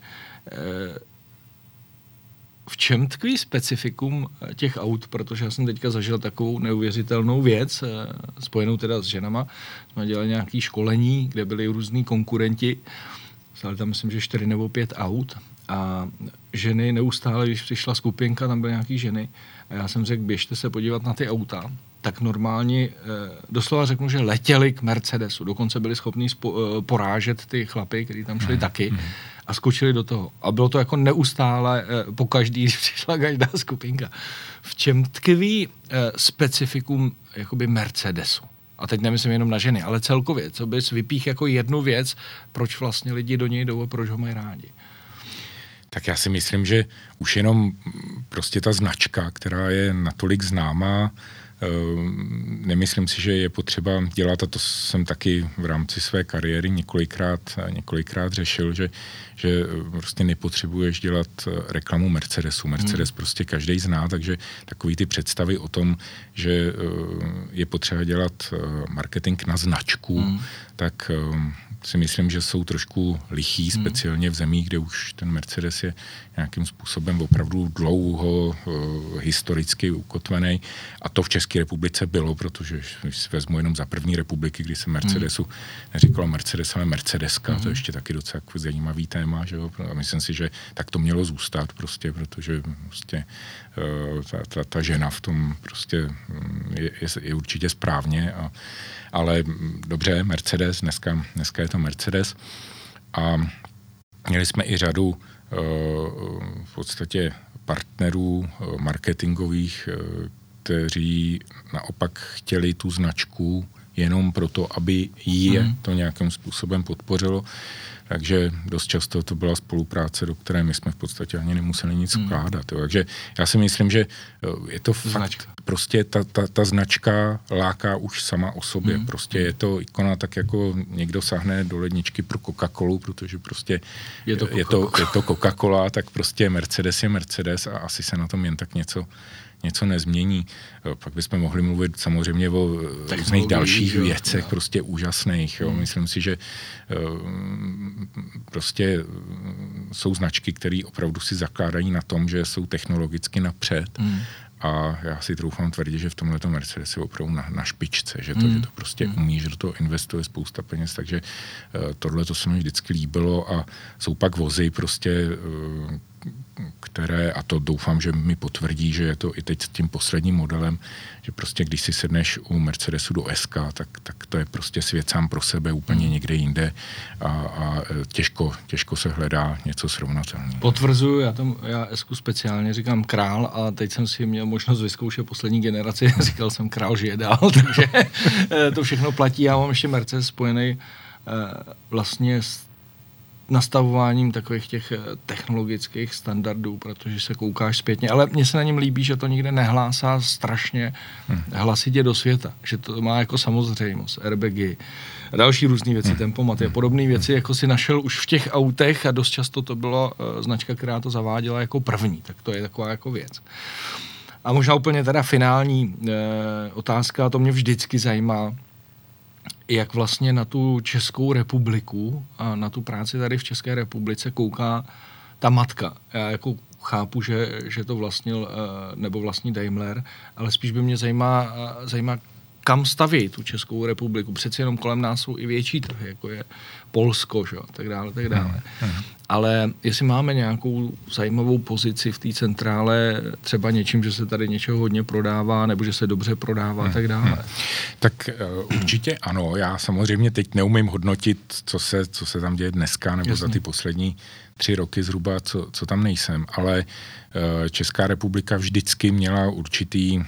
Eh, v čem tkví specifikum eh, těch aut, protože já jsem teďka zažil takovou neuvěřitelnou věc, eh, spojenou teda s ženama. Jsme dělali nějaké školení, kde byli různí konkurenti, stali tam myslím, že čtyři nebo pět aut a ženy neustále, když přišla skupinka, tam byly nějaké ženy a já jsem řekl, běžte se podívat na ty auta, tak normálně, eh, doslova řeknu, že letěli k Mercedesu. Dokonce byli schopni porážet ty chlapy, kteří tam šli mm. taky. Mm a skočili do toho. A bylo to jako neustále, eh, po každý, když přišla každá skupinka. V čem tkví eh, specifikum jakoby Mercedesu? A teď nemyslím jenom na ženy, ale celkově, co bys vypích jako jednu věc, proč vlastně lidi do něj jdou a proč ho mají rádi? Tak já si myslím, že už jenom prostě ta značka, která je natolik známá, nemyslím si, že je potřeba dělat, a to jsem taky v rámci své kariéry několikrát, několikrát řešil, že, že eh, prostě nepotřebuješ dělat eh, reklamu Mercedesu. Mercedes hmm. prostě každý zná, takže takový ty představy o tom, že eh, je potřeba dělat marketing na značku, hmm. tak ehm, si myslím, že jsou trošku lichý, hmm. speciálně v zemích, kde už ten Mercedes je nějakým způsobem opravdu dlouho uh, historicky ukotvený. A to v České republice bylo, protože když si vezmu jenom za první republiky, kdy se Mercedesu hmm. neříkalo Mercedes, ale Mercedeska, hmm. to je ještě taky docela jako zajímavý téma. Že jo? A myslím si, že tak to mělo zůstat, prostě, protože prostě, ta, ta, ta žena v tom prostě mm, je, je, je určitě správně. A, ale dobře, Mercedes, dneska, dneska je to Mercedes. A měli jsme i řadu eh, v podstatě partnerů eh, marketingových, eh, kteří naopak chtěli tu značku jenom proto, aby je mm. to nějakým způsobem podpořilo. Takže dost často to byla spolupráce, do které my jsme v podstatě ani nemuseli nic hmm. vkládat. Jo. Takže já si myslím, že eh, je to fakt, prostě ta, ta, ta značka láká už sama o sobě. Hmm. Prostě je to ikona tak, jako někdo sahne do ledničky pro Coca-Colu, protože prostě je to, je to, je to Coca-Cola, tak prostě Mercedes je Mercedes a asi se na tom jen tak něco něco nezmění. Pak bychom mohli mluvit samozřejmě o různých dalších jo, věcech, jo. prostě úžasných. Jo. Hmm. Myslím si, že eh, prostě eh, jsou značky, které opravdu si zakládají na tom, že jsou technologicky napřed. Hmm. A já si troufám tvrdit, že v tomhle Mercedes je opravdu na, na špičce, že to, mm. že to prostě mm. umí, že do toho investuje spousta peněz, takže uh, tohle to se mi vždycky líbilo a jsou pak vozy prostě, uh, které, a to doufám, že mi potvrdí, že je to i teď s tím posledním modelem, že prostě když si sedneš u Mercedesu do SK, tak, tak to je prostě svět sám pro sebe úplně hmm. někde jinde a, a e, těžko, těžko se hledá něco srovnatelného. Potvrzuju, já, tam, já SK speciálně říkám král a teď jsem si měl možnost vyzkoušet poslední generaci, říkal jsem král žije dál, takže e, to všechno platí. Já mám ještě Mercedes spojený e, vlastně s nastavováním takových těch eh, technologických standardů, protože se koukáš zpětně. Ale mně se na něm líbí, že to nikde nehlásá strašně hmm. hlasitě do světa. Že to má jako samozřejmost, airbagy a další různé věci, hmm. tempomaty a podobné věci, jako si našel už v těch autech a dost často to byla uh, značka, která to zaváděla jako první. Tak to je taková jako věc. A možná úplně teda finální uh, otázka, to mě vždycky zajímá, jak vlastně na tu Českou republiku a na tu práci tady v České republice kouká ta matka. Já jako chápu, že, že to vlastnil eh, nebo vlastní Daimler, ale spíš by mě zajímá, eh, zajímá kam staví tu Českou republiku. Přeci jenom kolem nás jsou i větší trhy, jako je Polsko, že? tak dále, tak dále. Hmm. Ale jestli máme nějakou zajímavou pozici v té centrále, třeba něčím, že se tady něčeho hodně prodává, nebo že se dobře prodává, hmm. tak dále. Hmm. Tak uh, určitě ano. Já samozřejmě teď neumím hodnotit, co se, co se tam děje dneska, nebo Jasně. za ty poslední tři roky zhruba, co, co tam nejsem, ale uh, Česká republika vždycky měla určitý uh,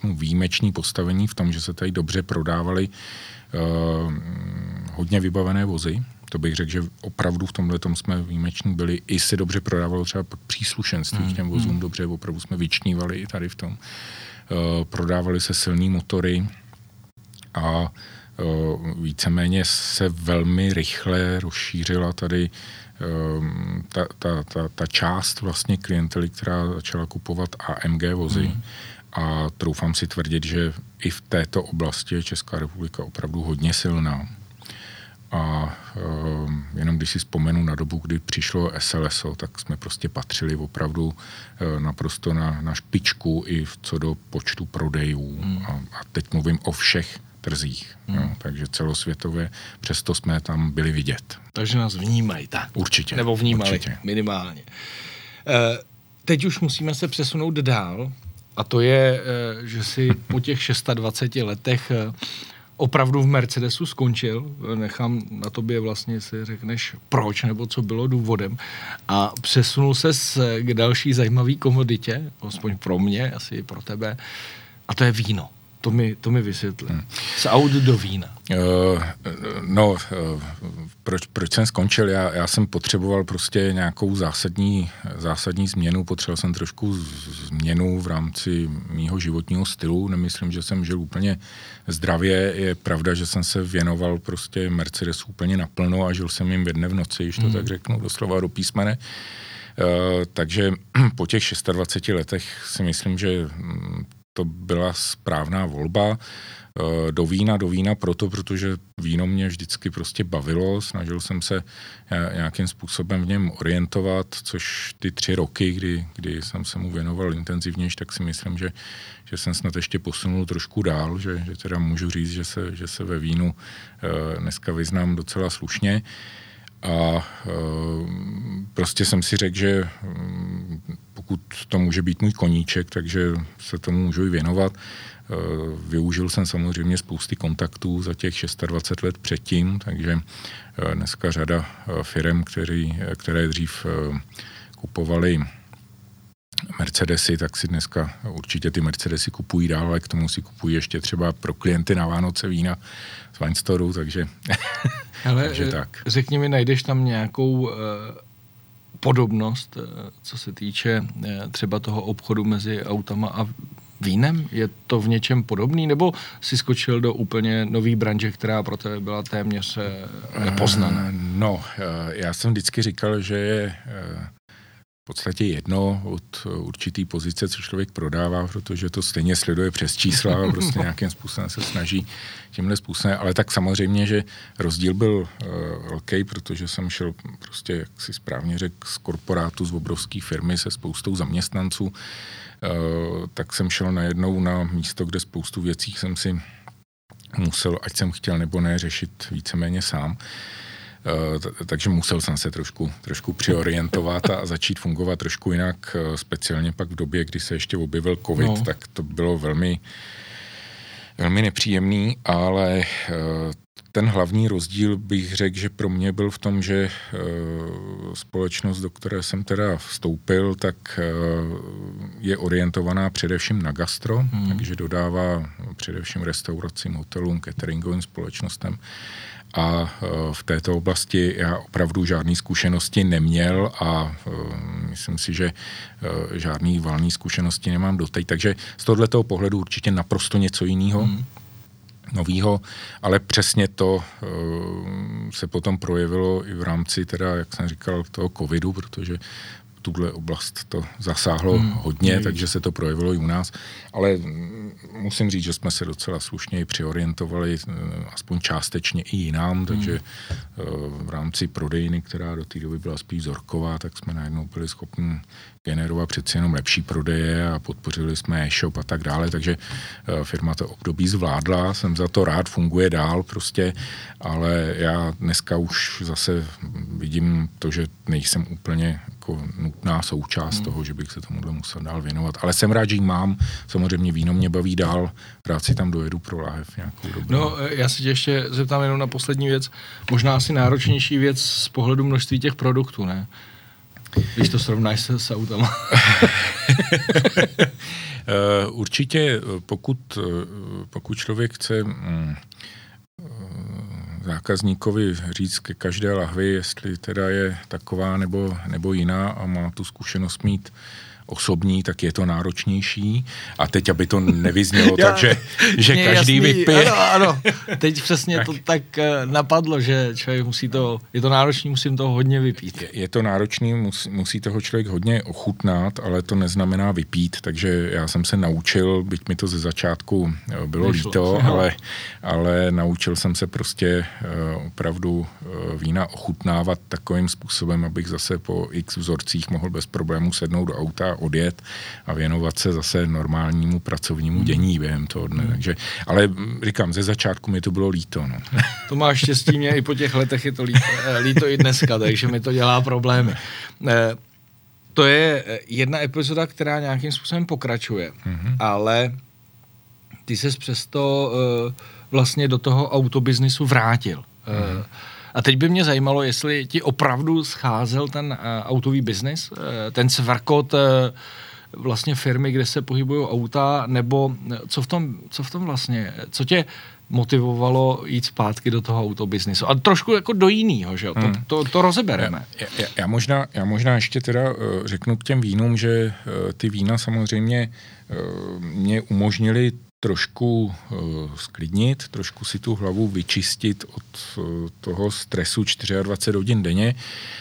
řeknu, výjimečný postavení v tom, že se tady dobře prodávaly uh, hodně vybavené vozy. To bych řekl, že opravdu v tomhle tom jsme výjimeční byli. I se dobře prodávalo třeba příslušenství mm, k těm hmm, vozům mm. dobře, opravdu jsme vyčnívali i tady v tom. Uh, prodávali se silný motory a uh, víceméně se velmi rychle rozšířila tady ta, ta, ta, ta část vlastně klientely, která začala kupovat AMG vozy. Mm a troufám si tvrdit, že i v této oblasti je Česká republika opravdu hodně silná. A uh, jenom když si vzpomenu na dobu, kdy přišlo SLSO, tak jsme prostě patřili opravdu uh, naprosto na, na špičku i v, co do počtu prodejů. Hmm. A, a teď mluvím o všech trzích. Hmm. Jo, takže celosvětově, přesto jsme tam byli vidět. Takže nás vnímají, tak. Určitě. Nebo vnímali, určitě. minimálně. Uh, teď už musíme se přesunout dál a to je, eh, že si po těch 26 letech eh, opravdu v Mercedesu skončil. Nechám na tobě vlastně, si řekneš proč nebo co bylo důvodem. A přesunul se k další zajímavé komoditě, aspoň pro mě, asi i pro tebe, a to je víno. To mi, to mi vysvětli. Hmm. Z aut do vína. Uh, no, uh, proč, proč jsem skončil? Já, já jsem potřeboval prostě nějakou zásadní, zásadní změnu. Potřeboval jsem trošku změnu v rámci mýho životního stylu. Nemyslím, že jsem žil úplně zdravě. Je pravda, že jsem se věnoval prostě Mercedesu úplně naplno a žil jsem jim ve dne v noci, když to hmm. tak řeknu, doslova do písmene. Uh, takže po těch 26 letech si myslím, že hm, to byla správná volba. Eh, do vína, do vína proto, protože víno mě vždycky prostě bavilo, snažil jsem se eh, nějakým způsobem v něm orientovat, což ty tři roky, kdy, kdy jsem se mu věnoval intenzivněji, tak si myslím, že, že jsem snad ještě posunul trošku dál, že, že teda můžu říct, že se, že se ve vínu eh, dneska vyznám docela slušně. A prostě jsem si řekl, že hm, pokud to může být můj koníček, takže se tomu můžu i věnovat. Eh, využil jsem samozřejmě spousty kontaktů za těch 26 let předtím, takže eh, dneska řada eh, firm, které dřív kupovali Mercedesy, tak si dneska určitě ty Mercedesy kupují dál, ale k tomu si kupují ještě třeba pro klienty na Vánoce vína z Wine Store, takže, ale, takže tak. Řekni mi, najdeš tam nějakou uh, podobnost, uh, co se týče třeba toho obchodu mezi autama a vínem? Je to v něčem podobný? Nebo si skočil do úplně nový branže, která pro tebe byla téměř nepoznaná? No, já jsem vždycky říkal, že je podstatě jedno od určitý pozice, co člověk prodává, protože to stejně sleduje přes čísla a prostě nějakým způsobem se snaží tímhle způsobem. Ale tak samozřejmě, že rozdíl byl uh, velký, protože jsem šel prostě, jak si správně řekl, z korporátu, z obrovské firmy se spoustou zaměstnanců, uh, tak jsem šel najednou na místo, kde spoustu věcí jsem si musel, ať jsem chtěl nebo ne, řešit víceméně sám. Uh, Eh, takže musel jsem se trošku, trošku přiorientovat a začít fungovat trošku jinak, eh, speciálně pak v době, kdy se ještě objevil covid, no. tak to bylo velmi, velmi nepříjemný, ale eh, ten hlavní rozdíl bych řekl, že pro mě byl v tom, že společnost, do které jsem teda vstoupil, tak je orientovaná především na gastro, hmm. takže dodává především restauracím, hotelům, cateringovým společnostem. A uh, v této oblasti já opravdu žádné zkušenosti neměl a uh, myslím si, že uh, žádný valný zkušenosti nemám doteď. Takže z tohoto pohledu určitě naprosto něco jiného. Hmm novýho, ale přesně to se potom projevilo i v rámci teda, jak jsem říkal, toho covidu, protože tuhle oblast to zasáhlo hmm. hodně, hmm. takže se to projevilo i u nás. Ale musím říct, že jsme se docela slušně i přiorientovali, eh, aspoň částečně i jinám, takže hmm. v rámci prodejny, která do té doby byla spíš zorková, tak jsme najednou byli schopni generovat přeci jenom lepší prodeje a podpořili jsme e-shop a tak dále, takže eh, firma to období zvládla, jsem za to rád, funguje dál prostě, ale já dneska už zase vidím to, že nejsem úplně jako nutná součást hmm. toho, že bych se tomuhle musel dál věnovat, ale jsem rád, že ji mám, samozřejmě víno mě baví dál, rád si tam dojedu pro láhev nějakou dobu. No, eh, já si tě ještě zeptám jenom na poslední věc, možná asi náročnější věc z pohledu množství těch produktů, ne? Když to srovnáš se s autama. Eh, určitě, pokud, eh, pokud člověk chce mm, zákazníkovi říct ke každé lahvi, jestli teda je taková nebo, nebo jiná a má tu zkušenost mít osobní, tak je to náročnější. A teď, aby to nevyznělo tak, že, že každý jasný, vypije. Ano, ano. Teď přesně tak. to tak eh, napadlo, že člověk musí to, je to náročný, musím to hodně vypít. Je, je to náročný, musí, musí toho člověk hodně ochutnat, ale to neznamená vypít, takže já jsem se naučil, byť mi to ze začátku eh, bylo Nešlo. líto, ale, ale naučil jsem se prostě uh, opravdu uh, vína ochutnávat takovým způsobem, abych zase po x vzorcích mohl bez problémů sednout do auta odjet a věnovat se zase normálnímu pracovnímu hmm. dění během toho dne. Hmm. Takže, ale říkám, ze začátku mi to bylo líto. No. To máš štěstí, mě i po těch letech je to líto, eh, líto i dneska, takže mi to dělá problémy. Eh, to je eh, jedna epizoda, která nějakým způsobem pokračuje, mm-hmm. ale ty ses přesto vlastně do toho autobiznisu vrátil. Mm-hmm. A teď by mě zajímalo, jestli ti opravdu scházel ten uh, autový biznis, uh, ten svrkot uh, vlastně firmy, kde se pohybují auta, nebo co v tom, co v tom vlastně, co tě motivovalo jít zpátky do toho autobiznisu. A trošku jako do jiného, že jo? Hmm. To, to, to rozebereme. Já, já, já, možná, já možná ještě teda uh, řeknu k těm vínům, že uh, ty vína samozřejmě uh, mě umožnili trošku uh, sklidnit, trošku si tu hlavu vyčistit od uh, toho stresu 24 hodin denně.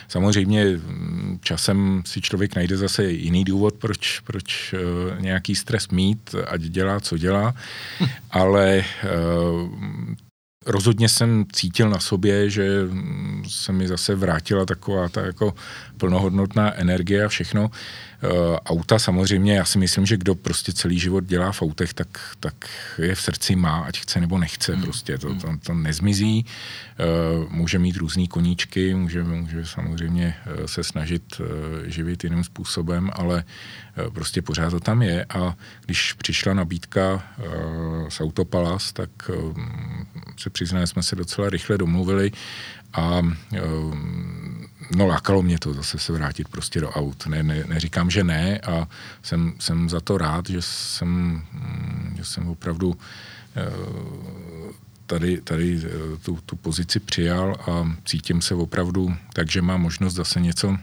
Samozřejmě mm, časem si člověk najde zase jiný důvod, proč, proč uh, nějaký stres mít, ať dělá, co dělá, ale rozhodně jsem cítil na sobě, že mm, se mi zase vrátila taková ta jako plnohodnotná energie a všechno. Uh, auta samozřejmě, já si myslím, že kdo prostě celý život dělá v autech, tak, tak je v srdci má, ať chce nebo nechce, hmm. prostě to, to, to nezmizí. Uh, může mít různý koníčky, může, může samozřejmě uh, se snažit živit jiným způsobem, ale prostě pořád to tam je a když přišla nabídka z Autopalas, tak se přiznám, jsme se docela rychle domluvili a no lákalo mě to zase se vrátit prostě do aut. Ne, ne, neříkám, že ne a jsem, jsem za to rád, že jsem, mm, že jsem opravdu eh, tady, tady eh, tu, tu pozici přijal a cítím se opravdu tak, že mám možnost zase něco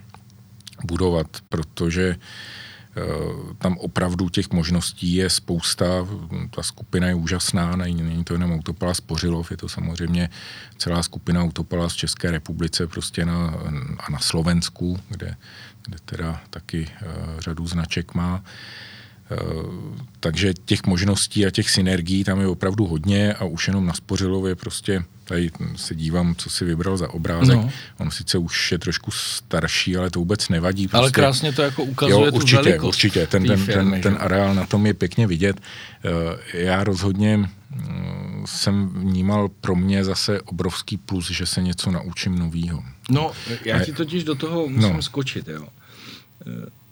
budovat, protože Eh, tam opravdu těch možností je spousta, ta skupina je úžasná, není, to jenom Autopala Spořilov, je to samozřejmě celá skupina Autopala z České republice prostě na, a na Slovensku, kde, kde teda taky uh, řadu značek má. Uh, takže těch možností a těch synergií tam je opravdu hodně a už jenom na Spořilově prostě tady se dívám, co si vybral za obrázek. No. On sice už je trošku starší, ale to vůbec nevadí. Prostě. Ale krásně to jako ukazuje jo, určitě, tu velikost. Určitě, ten, ten, firmy, ten, ten areál na tom je pěkně vidět. Eh, já rozhodně mm, jsem vnímal pro mě zase obrovský plus, že se něco naučím novýho. No, já ti totiž do toho musím no. skočit, jo.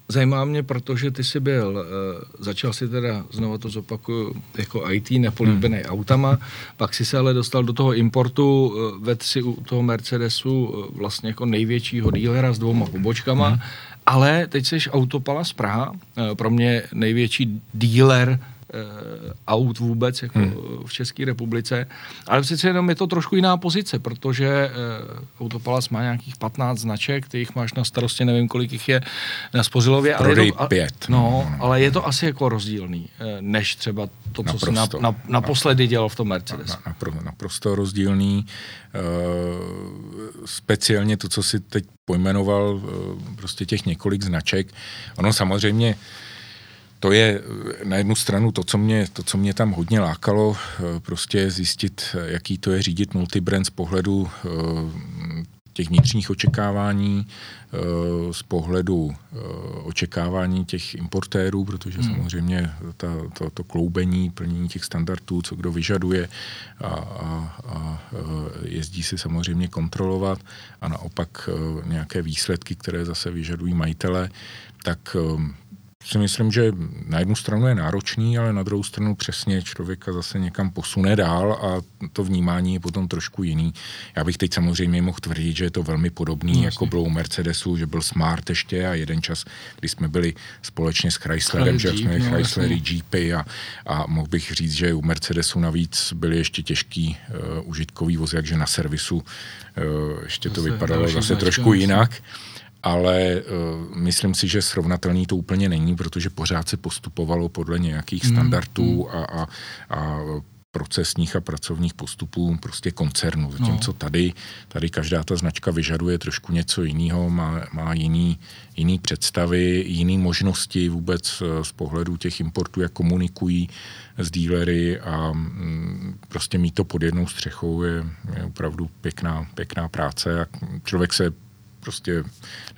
Eh, Zajímá mě, protože ty jsi byl, uh, začal si teda, znovu to zopakuju, jako IT, nepolíbený hmm. autama, pak si se ale dostal do toho importu, uh, ved si u toho Mercedesu uh, vlastně jako největšího dílera s dvouma pobočkama, hmm. ale teď jsi Autopala z Praha, pro mě největší díler Eh, aut vůbec jako hmm. v České republice. Ale přece jenom je to trošku jiná pozice, protože uh, Autopalas má nějakých 15 značek, ty jich máš na starosti, nevím, kolik jich je na Spořilově. ale je to, pět. No, no, ale je to asi jako rozdílný, eh, než třeba to, co naprosto, jsi na, na, naposledy dělal v tom Mercedes. Na, napro, naprosto rozdílný. Uh, speciálně to, co si teď pojmenoval, uh, prostě těch několik značek. Ono samozřejmě to je eh, na jednu stranu to, co mě, to, co mě tam hodně lákalo, eh, prostě zjistit, eh, jaký to je řídit multibrand z pohledu těch vnitřních očekávání, z pohledu očekávání těch importérů, protože hmm. samozřejmě ta, to, to kloubení, plnění těch standardů, co kdo vyžaduje a, a, a jezdí si samozřejmě kontrolovat a naopak nějaké výsledky, které zase vyžadují majitele, tak si myslím, že na jednu stranu je náročný, ale na druhou stranu přesně člověka zase někam posune dál a to vnímání je potom trošku jiný. Já bych teď samozřejmě mohl tvrdit, že je to velmi podobný, no, jako bylo u Mercedesu, že byl Smart ještě a jeden čas, kdy jsme byli společně s Chryslerem, že jsme no, Chryslery, Jeepy a, a mohl bych říct, že u Mercedesu navíc byly ještě těžký uh, užitkový vozy, jakže na servisu uh, ještě to zase vypadalo zase trošku jinak. Myslím ale uh, myslím si, že srovnatelný to úplně není, protože pořád se postupovalo podle nějakých hmm, standardů hmm. a, a, a procesních a pracovních postupů prostě koncernu. Zatímco no. tady, tady každá ta značka vyžaduje trošku něco jiného, má, má jiný, jiný představy, jiné možnosti vůbec eh, z pohledu těch importů, jak komunikují s dílery a mm, prostě mít to pod jednou střechou je, je opravdu pěkná, pěkná práce a člověk se prostě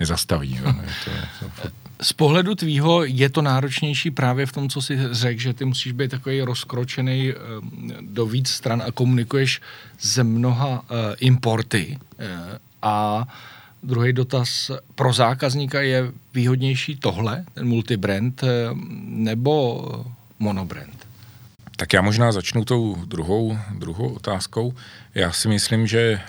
nezastaví. Jo. Je to, to z pohledu tvýho je to náročnější právě v tom, co jsi řekl, že ty musíš být takový rozkročený eh, do víc stran a komunikuješ ze mnoha uh, importy. Uh, a druhý dotaz, pro zákazníka je výhodnější tohle, ten multibrand, nebo monobrand? Tak já možná začnu tou druhou, druhou otázkou. Já si myslím, že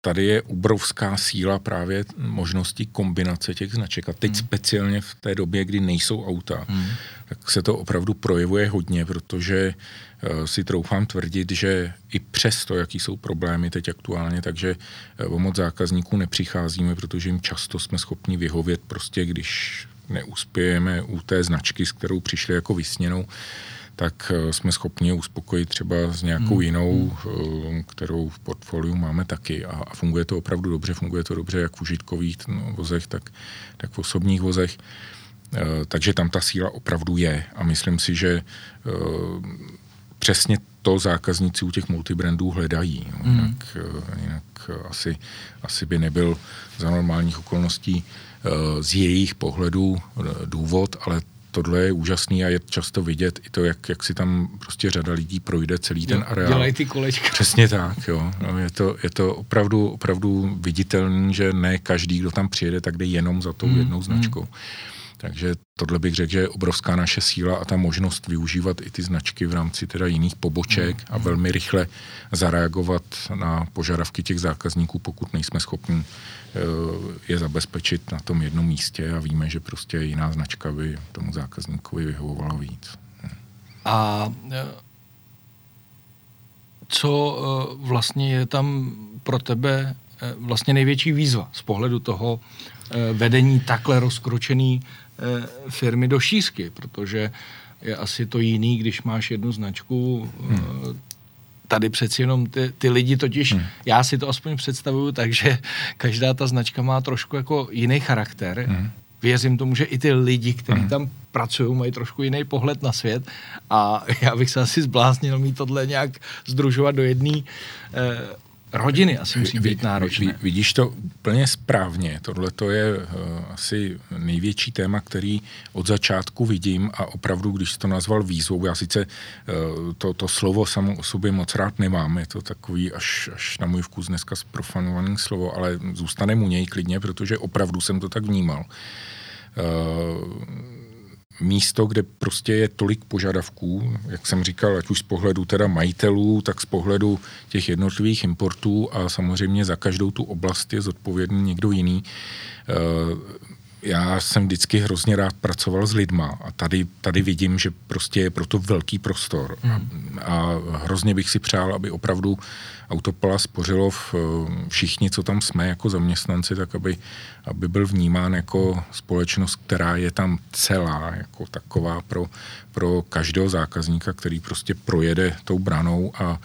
tady je obrovská síla právě možností kombinace těch značek. A teď hmm. speciálně v té době, kdy nejsou auta, hmm. tak se to opravdu projevuje hodně, protože uh, si troufám tvrdit, že i přesto, jaký jsou problémy teď aktuálně, takže uh, o moc zákazníků nepřicházíme, protože jim často jsme schopni vyhovět prostě, když neuspějeme u té značky, s kterou přišli jako vysněnou, tak eh, jsme schopni uspokojit třeba s nějakou hmm. jinou, hmm. kterou v portfoliu máme taky a funguje to opravdu dobře, funguje to dobře jak v užitkových no, vozech, tak, tak v osobních vozech. Eh, takže tam ta síla opravdu je a myslím si, že přesně to zákazníci u těch multibrandů hledají. Hmm. Jinak, jinak asi, asi by nebyl za normálních okolností z jejich pohledu důvod, ale tohle je úžasný a je často vidět i to, jak, jak si tam prostě řada lidí projde celý ten areál. Dělají ty kolečka. Přesně tak, jo. No, je, to, je to opravdu, opravdu viditelný, že ne každý, kdo tam přijede, tak jde jenom za tou mm, jednou značkou. Mm. Takže tohle bych řekl, že je obrovská naše síla a ta možnost využívat i ty značky v rámci teda jiných poboček mm. a velmi rychle zareagovat na požadavky těch zákazníků, pokud nejsme schopni eh, je zabezpečit na tom jednom místě a víme, že prostě jiná značka by tomu zákazníkovi vyhovovala víc. A eh, co eh, vlastně je tam pro tebe vlastně největší výzva z pohledu toho vedení takhle rozkročený firmy do šířky, protože je asi to jiný, když máš jednu značku. Hmm. Tady přeci jenom ty, ty lidi totiž, hmm. já si to aspoň představuju, takže každá ta značka má trošku jako jiný charakter. Hmm. Věřím tomu, že i ty lidi, kteří hmm. tam pracují, mají trošku jiný pohled na svět a já bych se asi zbláznil mít tohle nějak združovat do jedné eh, rodiny asi musí být náročné. Vidíš to úplně správně. Tohle to je uh, asi největší téma, který od začátku vidím a opravdu, když jsi to nazval výzvou, já sice uh, to, to slovo samo o sobě moc rád nemám, je to takový až, až na můj vkus dneska zprofanovaný slovo, ale zůstane mu něj klidně, protože opravdu jsem to tak vnímal. Místo, kde prostě je tolik požadavků, jak jsem říkal, ať už z pohledu teda majitelů, tak z pohledu těch jednotlivých importů a samozřejmě za každou tu oblast je zodpovědný někdo jiný já jsem vždycky hrozně rád pracoval s lidma a tady, tady vidím, že prostě je proto velký prostor. Hmm. A hrozně bych si přál, aby opravdu Autopala Spořilov, všichni, co tam jsme jako zaměstnanci, tak aby, aby byl vnímán jako společnost, která je tam celá, jako taková pro, pro každého zákazníka, který prostě projede tou branou a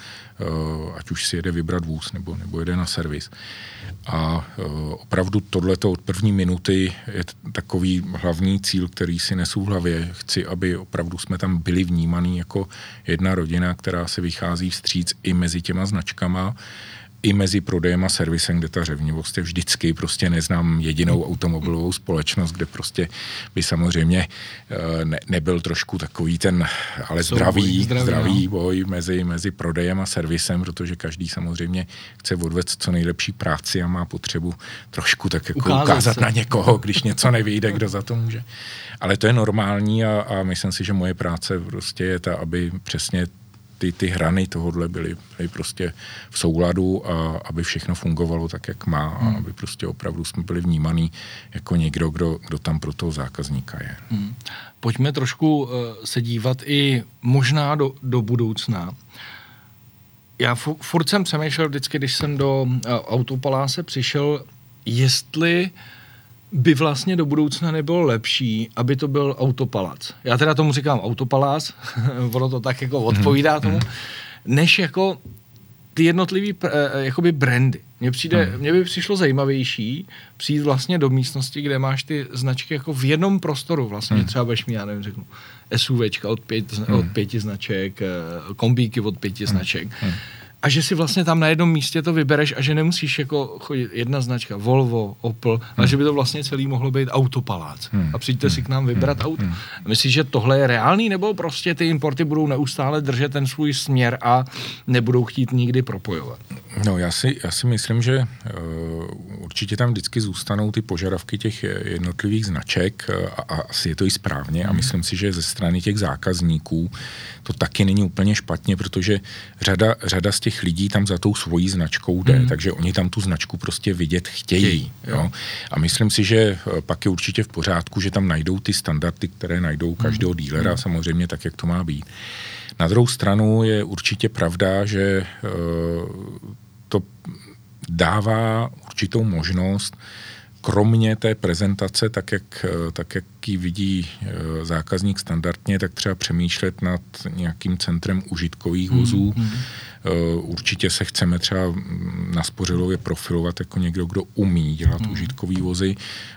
ať už si jede vybrat vůz nebo, nebo jede na servis. A uh, opravdu tohleto od první minuty je takový hlavní cíl, který si nesu v hlavě. Chci, aby opravdu jsme tam byli vnímaný jako jedna rodina, která se vychází vstříc i mezi těma značkama i mezi prodejem a servisem, kde ta řevnivost je vždycky, prostě neznám jedinou automobilovou společnost, kde prostě by samozřejmě eh, ne, nebyl trošku takový ten, ale zdravý, zdravý, zdravý no. boj mezi, mezi prodejem a servisem, protože každý samozřejmě chce odvést co nejlepší práci a má potřebu trošku tak jako ukázat, ukázat na někoho, když něco nevyjde, kdo za to může. Ale to je normální a, a myslím si, že moje práce prostě je ta, aby přesně ty, ty hrany tohohle byly, byly prostě v souladu a aby všechno fungovalo tak, jak má a hmm. aby prostě opravdu jsme byli vnímaný jako někdo, kdo, kdo tam pro toho zákazníka je. Hmm. Pojďme trošku uh, se dívat i možná do, do budoucna. Já furt jsem přemýšlel vždycky, když jsem do uh, autopaláse přišel, jestli uh, by vlastně do budoucna nebylo lepší, aby to byl autopalac. Já teda tomu říkám autopalác, ono to tak jako odpovídá tomu, než jako ty jednotlivý eh, jakoby brandy. Mně přijde, hmm. mně by přišlo zajímavější přijít vlastně do místnosti, kde máš ty značky jako v jednom prostoru vlastně, hmm. třeba budeš mít, já nevím, řeknu, SUVčka od, pět, hmm. od pěti značek, eh, kombíky od pěti hmm. značek. Hmm a že si vlastně tam na jednom místě to vybereš a že nemusíš jako chodit jedna značka, Volvo, Opel, hmm. a že by to vlastně celý mohlo být autopalác. Hmm. A přijďte hmm. si k nám vybrat hmm. auto. Hmm. Myslíš, že tohle je reálný, nebo prostě ty importy budou neustále držet ten svůj směr a nebudou chtít nikdy propojovat? No, já si, já si myslím, že uh, určitě tam vždycky zůstanou ty požadavky těch jednotlivých značek uh, a, a asi je to i správně hmm. a myslím si, že ze strany těch zákazníků to taky není úplně špatně, protože řada, řada z těch těch lidí tam za tou svojí značkou jde, mm. takže oni tam tu značku prostě vidět chtějí. chtějí jo. A myslím si, že eh, pak je určitě v pořádku, že tam najdou ty standardy, které najdou každého mm. dílera, mm. samozřejmě tak, jak to má být. Na druhou stranu je určitě pravda, že uh, to dává určitou možnost kromě té prezentace, tak jak, eh, tak jak ji vidí zákazník standardně, tak třeba přemýšlet nad nějakým centrem užitkových vozů, mm, mm. Eh, určitě se chceme třeba na Spořilově profilovat jako někdo, kdo umí dělat hmm. užitkový vozy.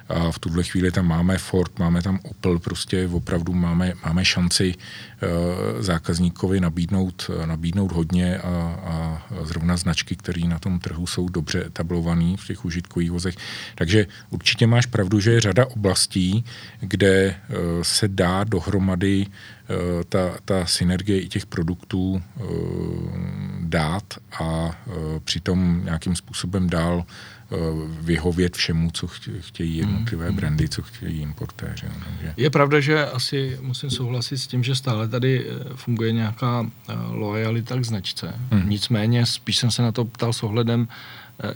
A v tuhle chvíli tam máme Ford, máme tam Opel, prostě opravdu máme, máme šanci uh, zákazníkovi nabídnout, nabídnout hodně a, a zrovna značky, které na tom trhu jsou dobře etablované v těch užitkových vozech. Takže určitě máš pravdu, že je řada oblastí, kde uh, se dá dohromady Eh, ta, ta synergie i těch produktů eh, dát a eh, přitom nějakým způsobem dál vyhovět všemu, co chtějí jednotlivé mm, brandy, co chtějí importéři. No, takže... Je pravda, že asi musím souhlasit s tím, že stále tady funguje nějaká lojalita k značce. Mm. Nicméně spíš jsem se na to ptal s ohledem,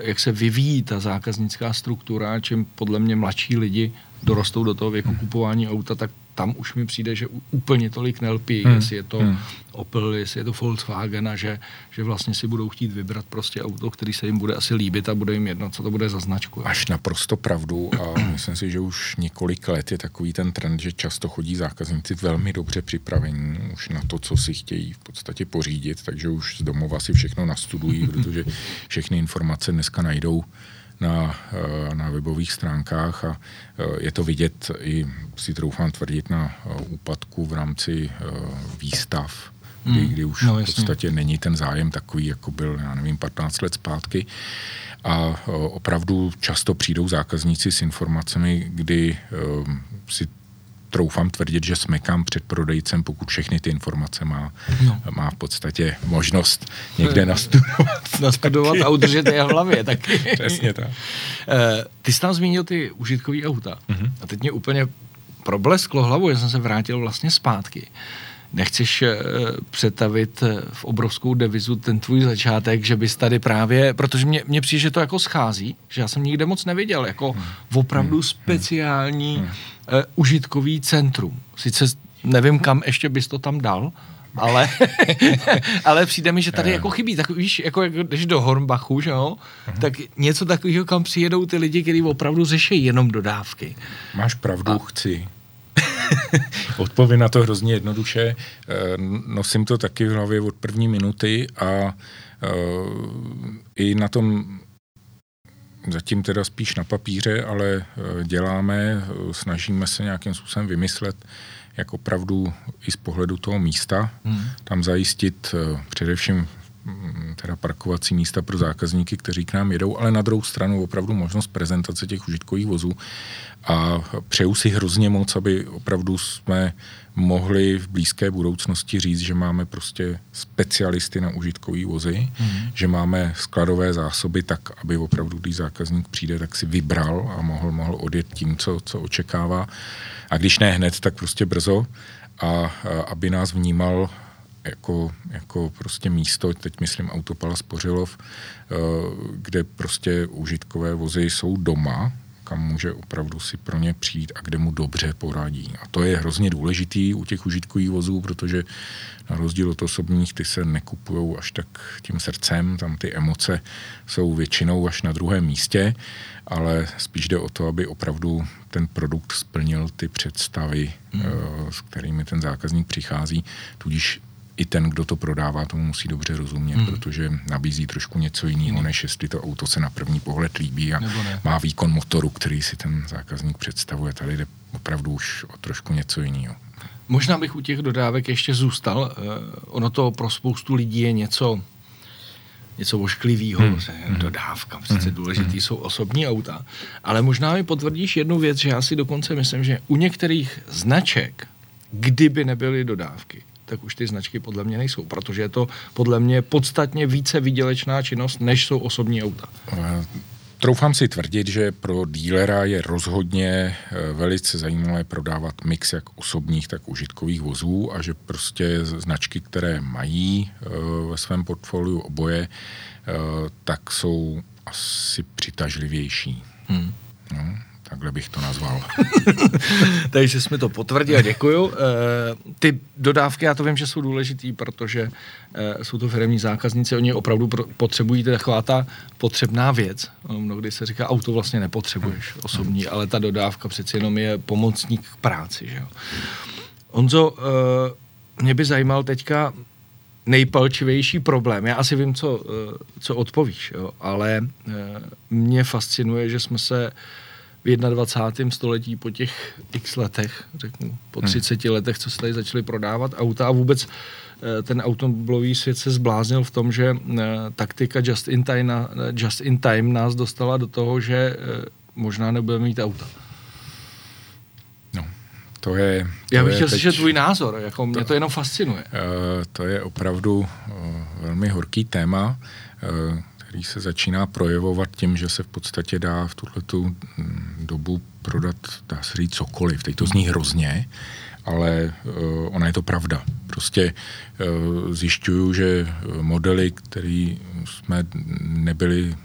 jak se vyvíjí ta zákaznická struktura, čím podle mě mladší lidi dorostou do toho věku mm. kupování auta, tak tam už mi přijde, že úplně tolik nelpí, hmm. jestli je to hmm. Opel, jestli je to Volkswagen a že, že vlastně si budou chtít vybrat prostě auto, který se jim bude asi líbit a bude jim jedno, co to bude za značku. Až naprosto pravdu a myslím si, že už několik let je takový ten trend, že často chodí zákazníci velmi dobře připravení už na to, co si chtějí v podstatě pořídit, takže už z domova si všechno nastudují, protože všechny informace dneska najdou na, eh, na webových stránkách a eh, je to vidět i, si troufám tvrdit, na eh, úpadku v rámci výstav, kdy, hmm. kdy už no, v podstatě není ten zájem takový, jako byl, já nevím, 15 let zpátky. A opravdu často přijdou zákazníci s informacemi, kdy si troufám tvrdit, že smekám před prodejcem, pokud všechny ty informace má, no. má v podstatě možnost někde nastudovat. nastudovat a udržet je v hlavě taky. Přesně tak. Eh, ty jsi tam zmínil ty užitkový auta. Mm-hmm. A teď mě úplně problesklo hlavu, že jsem se vrátil vlastně zpátky. Nechceš uh, přetavit eh, v obrovskou devizu ten tvůj začátek, že bys tady právě, protože mě, mě přijde, že to jako schází, že já jsem nikde moc neviděl, jako hmm. opravdu hmm. speciální hmm. Uh, užitkový centrum. Sice nevím, kam ještě bys to tam dal, ale, ale přijde mi, že tady jako chybí, tak víš, jako, jako když do Hornbachu, že jo, uh-huh. tak něco takového, kam přijedou ty lidi, kteří opravdu řeší jenom dodávky. Máš pravdu, A... chci. Odpovím na to hrozně jednoduše. Eh, nosím to taky v hlavě od první minuty a uh, i na tom zatím teda spíš na papíře, ale eh, děláme, snažíme se nějakým způsobem vymyslet, jak opravdu i z pohledu toho místa hmm. tam zajistit především mm, teda parkovací místa pro zákazníky, kteří k nám jedou, ale na druhou stranu opravdu možnost prezentace těch užitkových vozů a přeju si hrozně moc, aby opravdu jsme mohli v blízké budoucnosti říct, že máme prostě specialisty na užitkový vozy, mm. že máme skladové zásoby tak, aby opravdu, když zákazník přijde, tak si vybral a mohl, mohl odjet tím, co, co očekává. A když ne hned, tak prostě brzo a, a aby nás vnímal jako, jako prostě místo, teď myslím Autopala Spořilov, eh, kde prostě užitkové vozy jsou doma, kam může opravdu si pro ně přijít a kde mu dobře poradí. A to je hrozně důležitý u těch užitkových vozů, protože na rozdíl od osobních ty se nekupují až tak tím srdcem, tam ty emoce jsou většinou až na druhém místě, ale spíš jde o to, aby opravdu ten produkt splnil ty představy, hmm. Eh, s kterými ten zákazník přichází, tudíž i ten, kdo to prodává, tomu musí dobře rozumět, hmm. protože nabízí trošku něco jiného, hmm. než jestli to auto se na první pohled líbí a má výkon motoru, který si ten zákazník představuje. Tady jde opravdu už o trošku něco jiného. Možná bych u těch dodávek ještě zůstal. Uh, ono to pro spoustu lidí je něco něco ošklivého, hmm. hmm. dodávka, přece hmm. důležitý hmm. jsou osobní auta. Ale možná mi potvrdíš jednu věc, že já si dokonce myslím, že u některých značek, kdyby nebyly dodávky, tak už ty značky podle mě nejsou, protože je to podle mě podstatně více výdělečná činnost, než jsou osobní auta. Troufám si tvrdit, že pro dílera je rozhodně eh, velice zajímavé prodávat mix jak osobních, tak užitkových vozů a že prostě značky, které mají eh, ve svém portfoliu oboje, eh, tak jsou asi přitažlivější. Hmm. No. Takhle bych to nazval. Takže jsme to potvrdili, děkuju. E, ty dodávky, já to vím, že jsou důležitý, protože e, jsou to firmní zákazníci, oni opravdu potřebují taková ta potřebná věc. Mnohdy se říká, auto vlastně nepotřebuješ osobní, ale ta dodávka přeci jenom je pomocník k práci. Že jo? Honzo, e, mě by zajímal teďka nejpalčivější problém. Já asi vím, co, co odpovíš, jo? ale mě fascinuje, že jsme se v 21. století po těch x letech, řeknu, po 30 hmm. letech, co se tady začaly prodávat auta a vůbec eh, ten automobilový svět se zbláznil v tom, že eh, taktika just in time, just in time nás dostala do toho, že eh, možná nebudeme mít auta. No, to je... To Já bych chtěl slyšet tvůj názor, jako mě to, to jenom fascinuje. Uh, to je opravdu uh, velmi horký téma. Uh, který se začíná projevovat tím, že se v podstatě dá v tuto mm, dobu prodat, dá se říct cokoliv. Teď to zní hrozně, ale uh, ona je to pravda. Prostě uh, zjišťuju, že modely, které jsme nebyli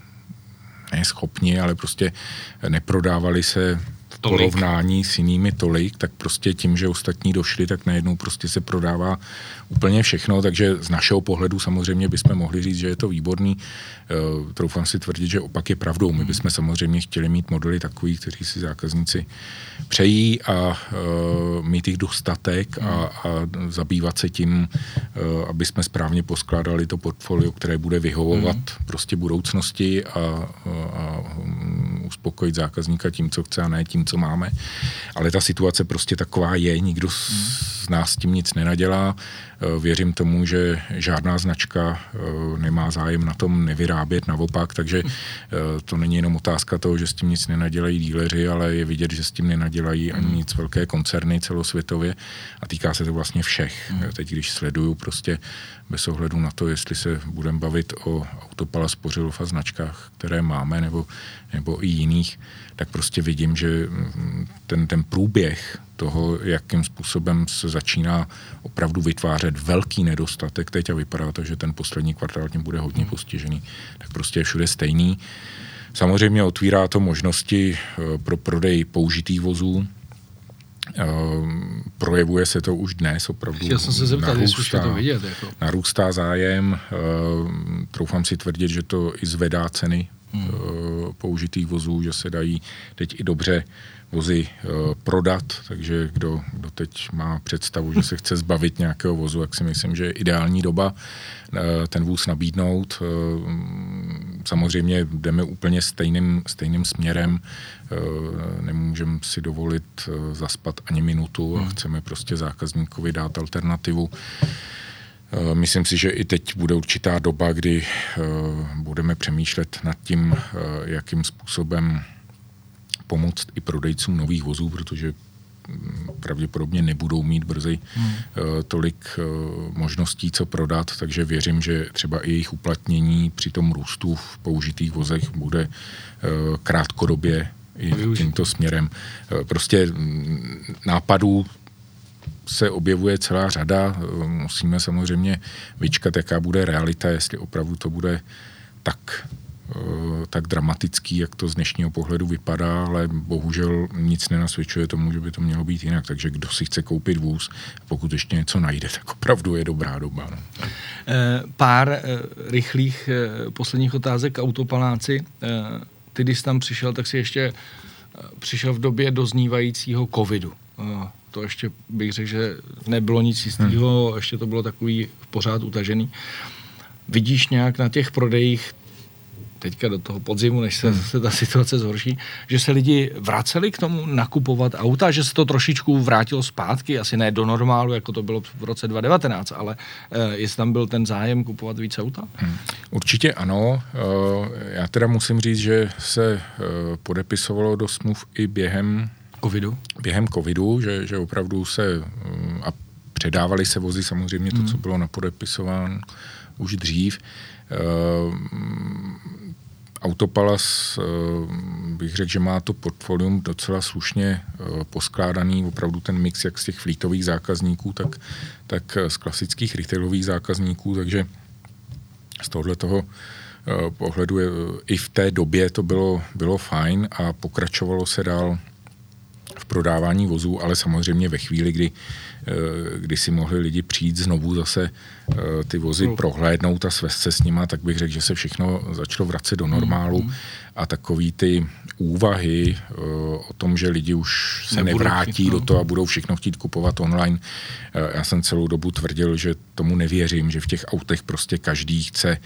ne schopni, ale prostě neprodávali se v porovnání s jinými tolik, tak prostě tím, že ostatní došli, tak najednou prostě se prodává úplně všechno, takže z našeho pohledu samozřejmě bychom mohli říct, že je to výborný. Uh, troufám si tvrdit, že opak je pravdou. My bychom samozřejmě chtěli mít modely takový, kteří si zákazníci přejí a uh, mít jich dostatek a, a zabývat se tím, uh, aby jsme správně poskládali to portfolio, které bude vyhovovat mm. prostě budoucnosti a, a, a uspokojit zákazníka tím, co chce a ne tím, co máme. Ale ta situace prostě taková je. Nikdo mm z nás s tím nic nenadělá. Eh, věřím tomu, že žádná značka nemá zájem na tom nevyrábět, naopak, takže to není jenom otázka toho, že s tím nic nenadělají díleři, ale je vidět, že s tím nenadělají ani nic velké koncerny celosvětově a týká se to vlastně všech. Teď, když sleduju prostě bez ohledu na to, jestli se budeme bavit o Autopala Spořilov a značkách, které máme, nebo, nebo i jiných, tak prostě vidím, že mm, ten, ten průběh toho, jakým způsobem se začíná opravdu vytvářet velký nedostatek teď a vypadá to, že ten poslední kvartál tím bude hodně hmm. postižený, tak prostě je všude stejný. Samozřejmě otvírá to možnosti eh, pro prodej použitých vozů, Ehm, projevuje se to už dnes opravdu. Já jsem se zeptal, jestli už to vidět. Jako. Narůstá zájem, ehm, troufám si tvrdit, že to i zvedá ceny hmm. Eh, použitých vozů, že se dají teď i dobře vozy uh, prodat, takže kdo, kdo teď má představu, že se chce zbavit nějakého vozu, tak si myslím, že je ideální doba uh, ten vůz nabídnout. Samozřejmě jdeme úplně stejným, stejným směrem, nemůžeme si dovolit zaspat ani minutu a hmm. chceme prostě zákazníkovi dát alternativu. Myslím si, že i teď bude určitá doba, kdy budeme přemýšlet nad tím, jakým způsobem pomoct i prodejcům nových vozů, protože mm, pravděpodobně nebudou mít brzy hmm. Eh, tolik eh, možností, co prodat, takže věřím, že třeba i jejich uplatnění při tom růstu v použitých vozech bude eh, krátkodobě i tímto směrem. Prostě mm, nápadů se objevuje celá řada. Musíme samozřejmě vyčkat, jaká bude realita, jestli opravdu to bude tak Eh, tak dramatický, jak to z dnešního pohledu vypadá, ale bohužel nic nenasvědčuje tomu, že by to mělo být jinak. Takže kdo si chce koupit vůz, pokud ještě něco najde, tak opravdu je dobrá doba. No. Eh, pár eh, rychlých posledních otázek autopaláci. Ty, když jsi tam přišel, tak si ještě přišel v době doznívajícího covidu. To ještě bych řekl, že nebylo nic jistého, hmm. ještě to bylo takový pořád utažený. Vidíš nějak na těch prodejích teďka do toho podzimu, než se, hmm. se ta situace zhorší, že se lidi vraceli k tomu nakupovat auta, že se to trošičku vrátilo zpátky, asi ne do normálu, jako to bylo v roce 2019, ale uh, jestli tam byl ten zájem kupovat více auta? Hmm. Určitě ano. Uh, já teda musím říct, že se uh, podepisovalo do smluv i během covidu, během covidu že, že opravdu se um, a předávali se vozy samozřejmě to, hmm. co bylo napodepisováno už dřív. Uh, Autopalas eh, bych řekl, že má to portfolium docela slušně eh, poskládaný, opravdu ten mix jak z těch flítových zákazníků, tak, tak z klasických retailových zákazníků, takže z tohohle toho eh, pohledu je, i v té době to bylo, bylo fajn a pokračovalo se dál v prodávání vozů, ale samozřejmě ve chvíli, kdy, kdy si mohli lidi přijít znovu zase Eh, ty vozy mm. prohlédnout a svést se s nima, tak bych řekl, že se všechno začalo vracet do normálu mm. a takový ty úvahy uh, o tom, že lidi už se Nebudou nevrátí chtít, no. do toho a budou všechno chtít kupovat online. Já jsem celou dobu tvrdil, že tomu nevěřím, že v těch autech prostě každý chce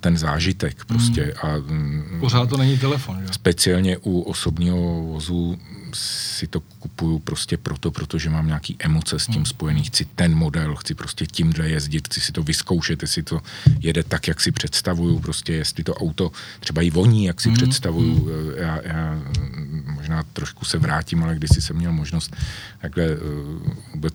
ten zážitek prostě. Mm. A, mm, Pořád to není telefon, že? Speciálně u osobního vozu si to kupuju prostě proto, protože mám nějaký emoce s tím spojený. Chci ten model, chci prostě tímhle jezdit, chci si to vyzkoušet, jestli to jede tak, jak si představuju, prostě jestli to auto třeba i voní, jak si hmm. představuju. Hmm. Já, já možná trošku se vrátím, ale když jsem měl možnost takhle eh, vůbec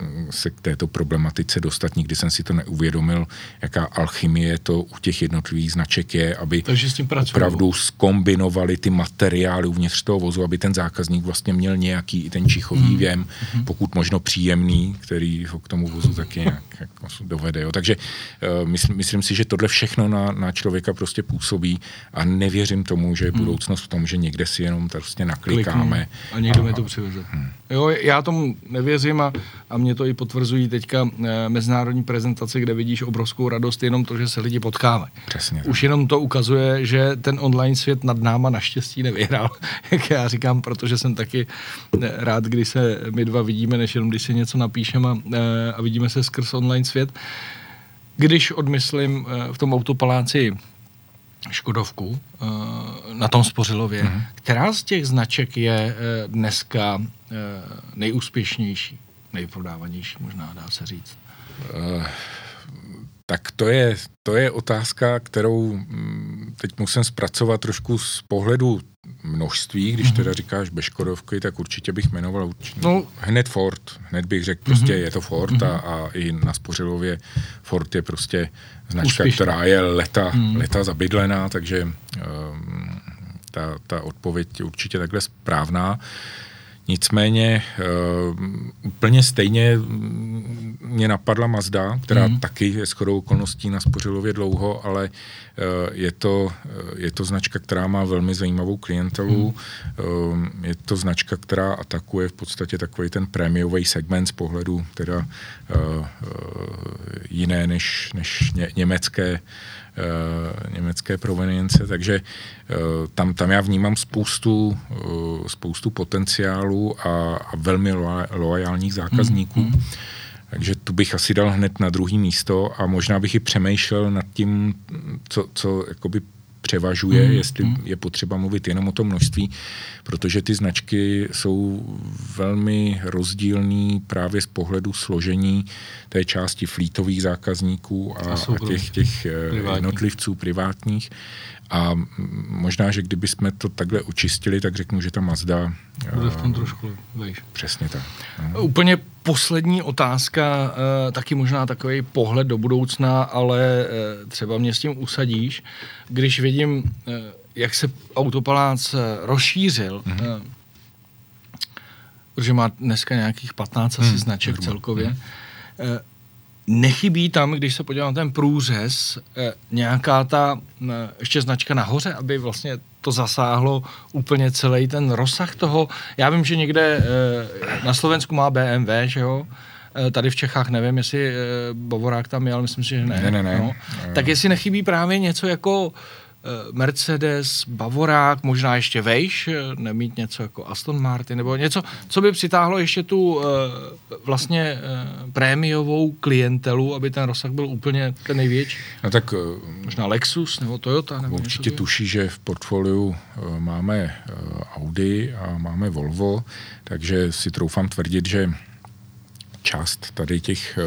eh, se k této problematice dostat, nikdy jsem si to neuvědomil, jaká alchymie to u těch jednotlivých značek je, aby Takže s tím opravdu skombinovali ty materiály uvnitř toho vozu, aby ten zákaz zákazník vlastně měl nějaký i ten čichový mm. věm, mm. pokud možno příjemný, který ho k tomu vozu taky nějak jako dovede. Jo. Takže uh, myslím, myslím si, že tohle všechno na, na člověka prostě působí a nevěřím tomu, že je mm. budoucnost v tom, že někde si jenom prostě naklikáme. Kliknu a někdo a, mi to přiveze. Hmm. Jo, já tomu nevěřím a, a mě to i potvrzují teďka e, mezinárodní prezentace, kde vidíš obrovskou radost jenom to, že se lidi potkávají. Přesně. Už jenom to ukazuje, že ten online svět nad náma naštěstí nevyhrál, jak já říkám, protože že jsem taky eh, rád, když se my dva vidíme, než jenom když si něco napíšeme a, eh, a vidíme se skrz online svět. Když odmyslím eh, v tom autopaláci Škodovku na tom Spořilově, mm-hmm. která z těch značek je dneska nejúspěšnější? nejprodávanější, možná dá se říct. Uh, tak to je, to je otázka, kterou mm, teď musím zpracovat trošku z pohledu množství, když mm-hmm. teda říkáš Beškodovky, tak určitě bych jmenoval určitě, no, hned Ford, hned bych řekl, prostě mm-hmm. je to Ford mm-hmm. a, a i na Spořilově Ford je prostě značka, Úspěšný. která je leta, mm-hmm. leta zabydlená, takže um, ta, ta odpověď je určitě takhle správná. Nicméně uh, úplně stejně mě napadla Mazda, která mm. taky je shodou okolností na Spořilově dlouho, ale uh, je, to, uh, je to značka, která má velmi zajímavou klientelu. Mm. Uh, je to značka, která atakuje v podstatě takový ten prémiový segment z pohledu teda uh, jiné než, než ně, německé Eh, německé provenience, takže eh, tam, tam já vnímám spoustu, eh, spoustu potenciálu a, a velmi loajálních zákazníků. Mm, mm. Takže tu bych asi dal hned na druhý místo a možná bych i přemýšlel nad tím, co, co jakoby převažuje, mm, jestli mm. je potřeba mluvit jenom o tom množství, protože ty značky jsou velmi rozdílný právě z pohledu složení té části flítových zákazníků a, a, a těch, těch privátní. jednotlivců privátních. A možná, že kdyby jsme to takhle očistili, tak řeknu, že ta Mazda... Bude v tom eh, trošku vejš. Přesně tak. No. Úplně poslední otázka, eh, taky možná takový pohled do budoucna, ale eh, třeba mě s tím usadíš. Když vidím, jak se autopalác rozšířil, mm-hmm. protože má dneska nějakých 15 asi mm, značek celkově, mm Nechybí tam, když se podívám na ten průřez, eh, nějaká ta eh, ještě značka nahoře, aby vlastně to zasáhlo úplně celý ten rozsah toho. Já vím, že někde eh, na Slovensku má BMW, že jo? Tady v Čechách nevím, jestli Bavorák tam je, ale myslím si, že ne. Ne, ne, ne. No. Tak jestli nechybí právě něco jako Eh, Mercedes, Bavorák, možná ještě vejš, eh, nemít něco jako Aston Martin, nebo něco, co by přitáhlo ještě tu eh, vlastně prémiovou klientelu, aby ten rozsah byl úplně ten největší. No tak, možná Lexus nebo Toyota. Nebo určitě tuší, že v portfoliu máme Audi a máme Volvo, takže si troufám tvrdit, že část tady těch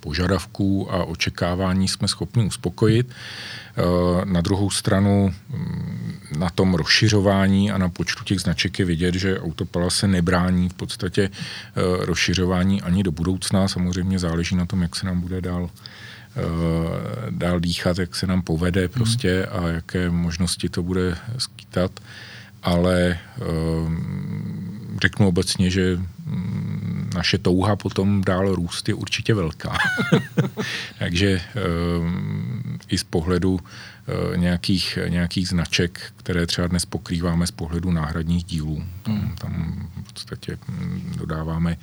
požadavků a očekávání jsme schopni uspokojit. Eh, na druhou stranu mm, na tom rozšiřování a na počtu těch značek je vidět, že Autopala se nebrání v podstatě eh, rozšiřování ani do budoucna. Samozřejmě záleží na tom, jak se nám bude dál eh, dál dýchat, jak se nám povede prostě a jaké možnosti to bude skýtat. Ale řeknu obecně, že mm, naše touha potom dál růst je určitě velká. Takže um, i z pohledu uh, nějakých, nějakých značek, které třeba dnes pokrýváme z pohledu náhradních dílů, tam, hmm. tam v podstatě mm, dodáváme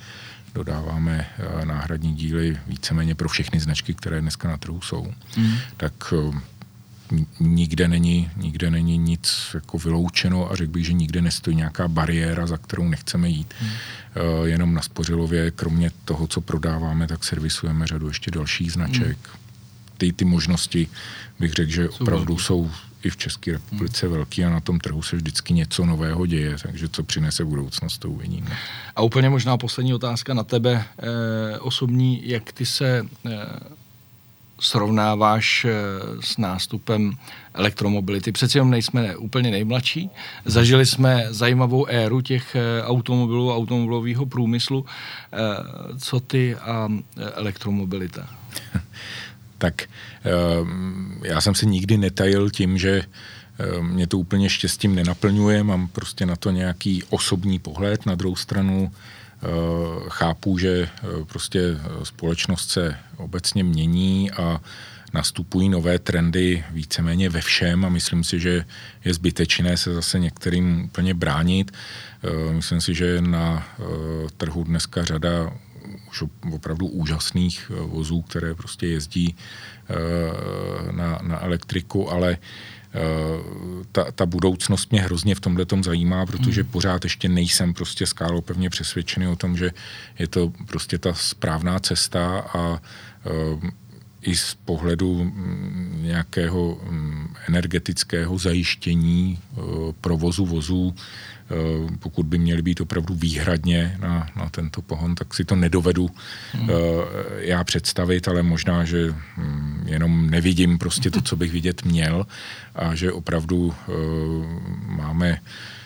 dodáváme uh, náhradní díly víceméně pro všechny značky, které dneska na trhu jsou. Hmm. Tak nikde není, nikde není nic jako vyloučeno a řekl bych, že nikde nestojí nějaká bariéra, za kterou nechceme jít. Hmm. Uh, jenom na Spořilově, kromě toho, co prodáváme, tak servisujeme řadu ještě dalších značek. Hmm. Ty, ty možnosti bych řekl, že jsou opravdu velký. jsou i v České republice hmm. velký a na tom trhu se vždycky něco nového děje, takže co přinese budoucnost, to uvidíme. A úplně možná poslední otázka na tebe eh, osobní, jak ty se eh, srovnáváš eh, s nástupem elektromobility. Přeci jenom nejsme úplně nejmladší. Zažili jsme zajímavou éru těch eh, automobilů, automobilového průmyslu. Eh, co ty a elektromobilita? tak já jsem se nikdy netajil tím, že mě to úplně štěstím nenaplňuje, mám prostě na to nějaký osobní pohled. Na druhou stranu chápu, že eh, prostě eh, společnost se obecně mění a nastupují nové trendy víceméně ve všem a myslím si, že je zbytečné se zase některým úplně bránit. Myslím si, že na trhu dneska řada už opravdu úžasných vozů, které prostě jezdí na, na elektriku, ale Eh, ta, ta budoucnost mě hrozně v tomhle tom zajímá, protože hmm. pořád ještě nejsem prostě skálo pevně přesvědčený o tom, že je to prostě ta správná cesta a uh, i z pohledu mm, nějakého mm, energetického zajištění e, provozu vozů, e, pokud by měly být opravdu výhradně na, na tento pohon, tak si to nedovedu hmm. já představit, ale možná, že mm, jenom nevidím prostě to, co bych vidět měl a že opravdu máme Eh,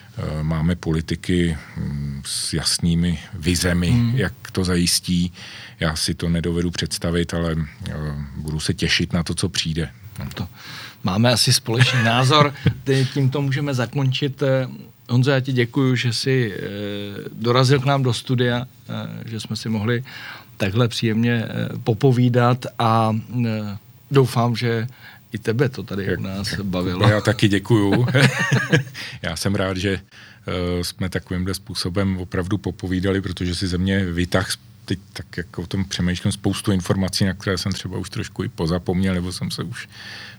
máme politiky hm, s jasnými vizemi, hmm. jak to zajistí. Já si to nedovedu představit, ale eh, budu se těšit na to, co přijde. To. Máme asi společný názor, tímto můžeme zakončit. Eh, Honzo, já ti děkuji, že jsi dorazil k nám do studia, že jsme si mohli takhle příjemně popovídat a doufám, že i tebe to tady u nás bavilo. Já taky děkuju. Já jsem rád, že uh, jsme takovýmhle způsobem opravdu popovídali, protože si ze mě vytah teď tak jako o tom přemýšlím spoustu informací, na které jsem třeba už trošku i pozapomněl, nebo jsem se už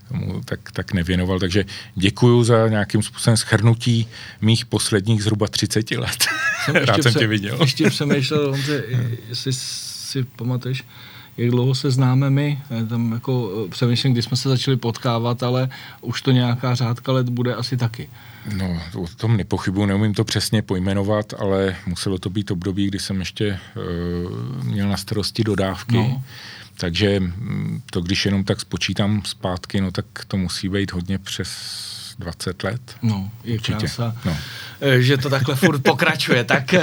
tomu tak, tak nevěnoval. Takže děkuju za nějakým způsobem schrnutí mých posledních zhruba 30 let. Jsem Rád jsem tě viděl. Ještě přemýšlel, Honře, jestli si pamatuješ, jak dlouho se známe my, tam jako eh, přemýšlím, kdy jsme se začali potkávat, ale už to nějaká řádka let bude asi taky. No, o tom nepochybuji, neumím to přesně pojmenovat, ale muselo to být období, kdy jsem ještě uh, měl na starosti dodávky. No. Takže mm, to, když jenom tak spočítám zpátky, no tak to musí být hodně přes 20 let. No, je Určitě. krása, no. Eh, že to takhle furt pokračuje. Tak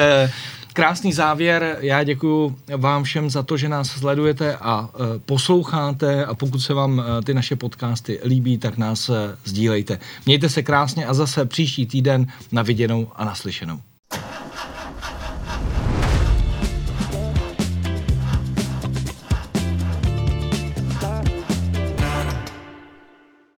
krásný závěr. Já děkuji vám všem za to, že nás sledujete a e, posloucháte a pokud se vám e, ty naše podcasty líbí, tak nás e, sdílejte. Mějte se krásně a zase příští týden na viděnou a naslyšenou.